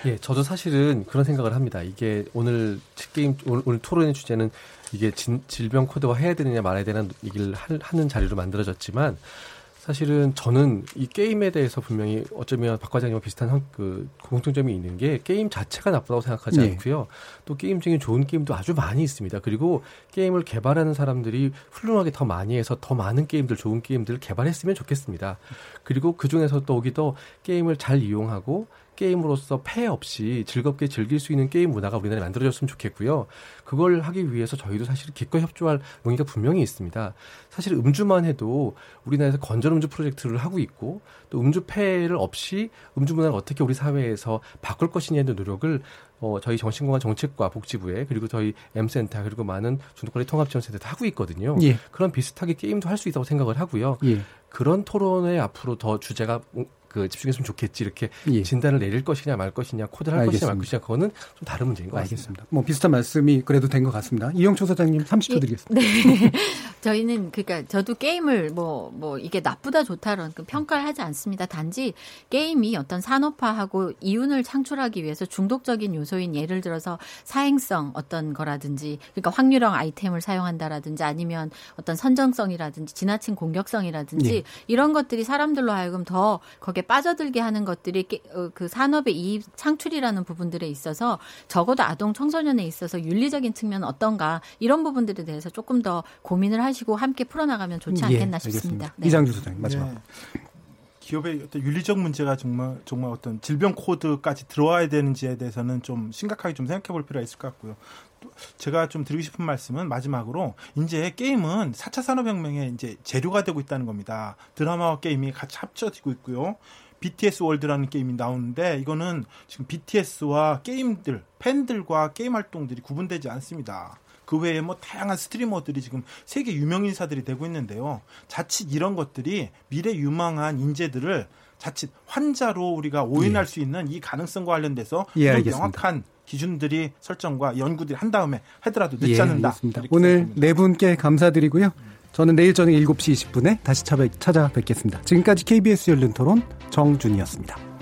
예, 저도 사실은 그런 생각을 합니다. 이게 오늘 게임 오늘, 오늘 토론의 주제는 이게 진, 질병 코드화 해야 되느냐 말아야 되는 얘기를 하, 하는 자리로 만들어졌지만 사실은 저는 이 게임에 대해서 분명히 어쩌면 박 과장님과 비슷한 형- 그 공통점이 있는 게 게임 자체가 나쁘다고 생각하지 네. 않고요. 또 게임 중에 좋은 게임도 아주 많이 있습니다. 그리고 게임을 개발하는 사람들이 훌륭하게 더 많이 해서 더 많은 게임들, 좋은 게임들을 개발했으면 좋겠습니다. 그리고 그 중에서 또 오기도 게임을 잘 이용하고 게임으로서 폐해 없이 즐겁게 즐길 수 있는 게임 문화가 우리나라에 만들어졌으면 좋겠고요. 그걸 하기 위해서 저희도 사실 기껏 협조할 용의가 분명히 있습니다. 사실 음주만 해도 우리나라에서 건전 음주 프로젝트를 하고 있고 또 음주 폐해를 없이 음주 문화를 어떻게 우리 사회에서 바꿀 것이냐의 노력을 어, 저희 정신건강 정책과 복지부에 그리고 저희 M센터 그리고 많은 중독관리 통합지원센터도 하고 있거든요. 예. 그런 비슷하게 게임도 할 수 있다고 생각을 하고요. 예. 그런 토론에 앞으로 더 주제가 음, 그 집중했으면 좋겠지 이렇게 예. 진단을 내릴 것이냐 말 것이냐 코드를 할 것이냐 말 알겠습니다. 것이냐 그거는 좀 다른 문제인 것 같습니다. 알겠습니다. 뭐 비슷한 말씀이 그래도 된 것 같습니다. 이영초 사장님 30초 예. 드리겠습니다. 네. 저희는 그러니까 저도 게임을 뭐뭐 이게 나쁘다 좋다는 그 평가를 하지 않습니다. 단지 게임이 어떤 산업화하고 이윤을 창출하기 위해서 중독적인 요소인 예를 들어서 사행성 어떤 거라든지 그러니까 확률형 아이템을 사용한다라든지 아니면 어떤 선정성이라든지 지나친 공격성이라든지 예. 이런 것들이 사람들로 하여금 더 거기에 빠져들게 하는 것들이 게- 어, 그 산업의 이익 창출이라는 부분들에 있어서 적어도 아동 청소년에 있어서 윤리적인 측면은 어떤가 이런 부분들에 대해서 조금 더 고민을 하시고 함께 풀어나가면 좋지 예, 않겠나 싶습니다. 네. 이장주 소장님 마지막. 네. 기업의 어떤 윤리적 문제가 정말 정말 어떤 질병 코드까지 들어와야 되는지에 대해서는 좀 심각하게 좀 생각해 볼 필요가 있을 것 같고요. 또 제가 좀 드리고 싶은 말씀은 마지막으로 이제 게임은 4차 산업혁명의 이제 재료가 되고 있다는 겁니다. 드라마와 게임이 같이 합쳐지고 있고요. BTS 월드라는 게임이 나오는데 이거는 지금 BTS와 게임들, 팬들과 게임 활동들이 구분되지 않습니다. 그 외에 뭐 다양한 스트리머들이 지금 세계 유명 인사들이 되고 있는데요. 자칫 이런 것들이 미래 유망한 인재들을 자칫 환자로 우리가 오인할 수 있는 이 가능성과 관련돼서 예. 명확한 기준들이 설정과 연구들이 한 다음에 하더라도 늦지 예, 않는다. 이렇게 오늘 네 분께 감사드리고요. 저는 내일 저녁 7시 20분에 다시 찾아뵙겠습니다. 지금까지 KBS 열린 토론 정준이었습니다.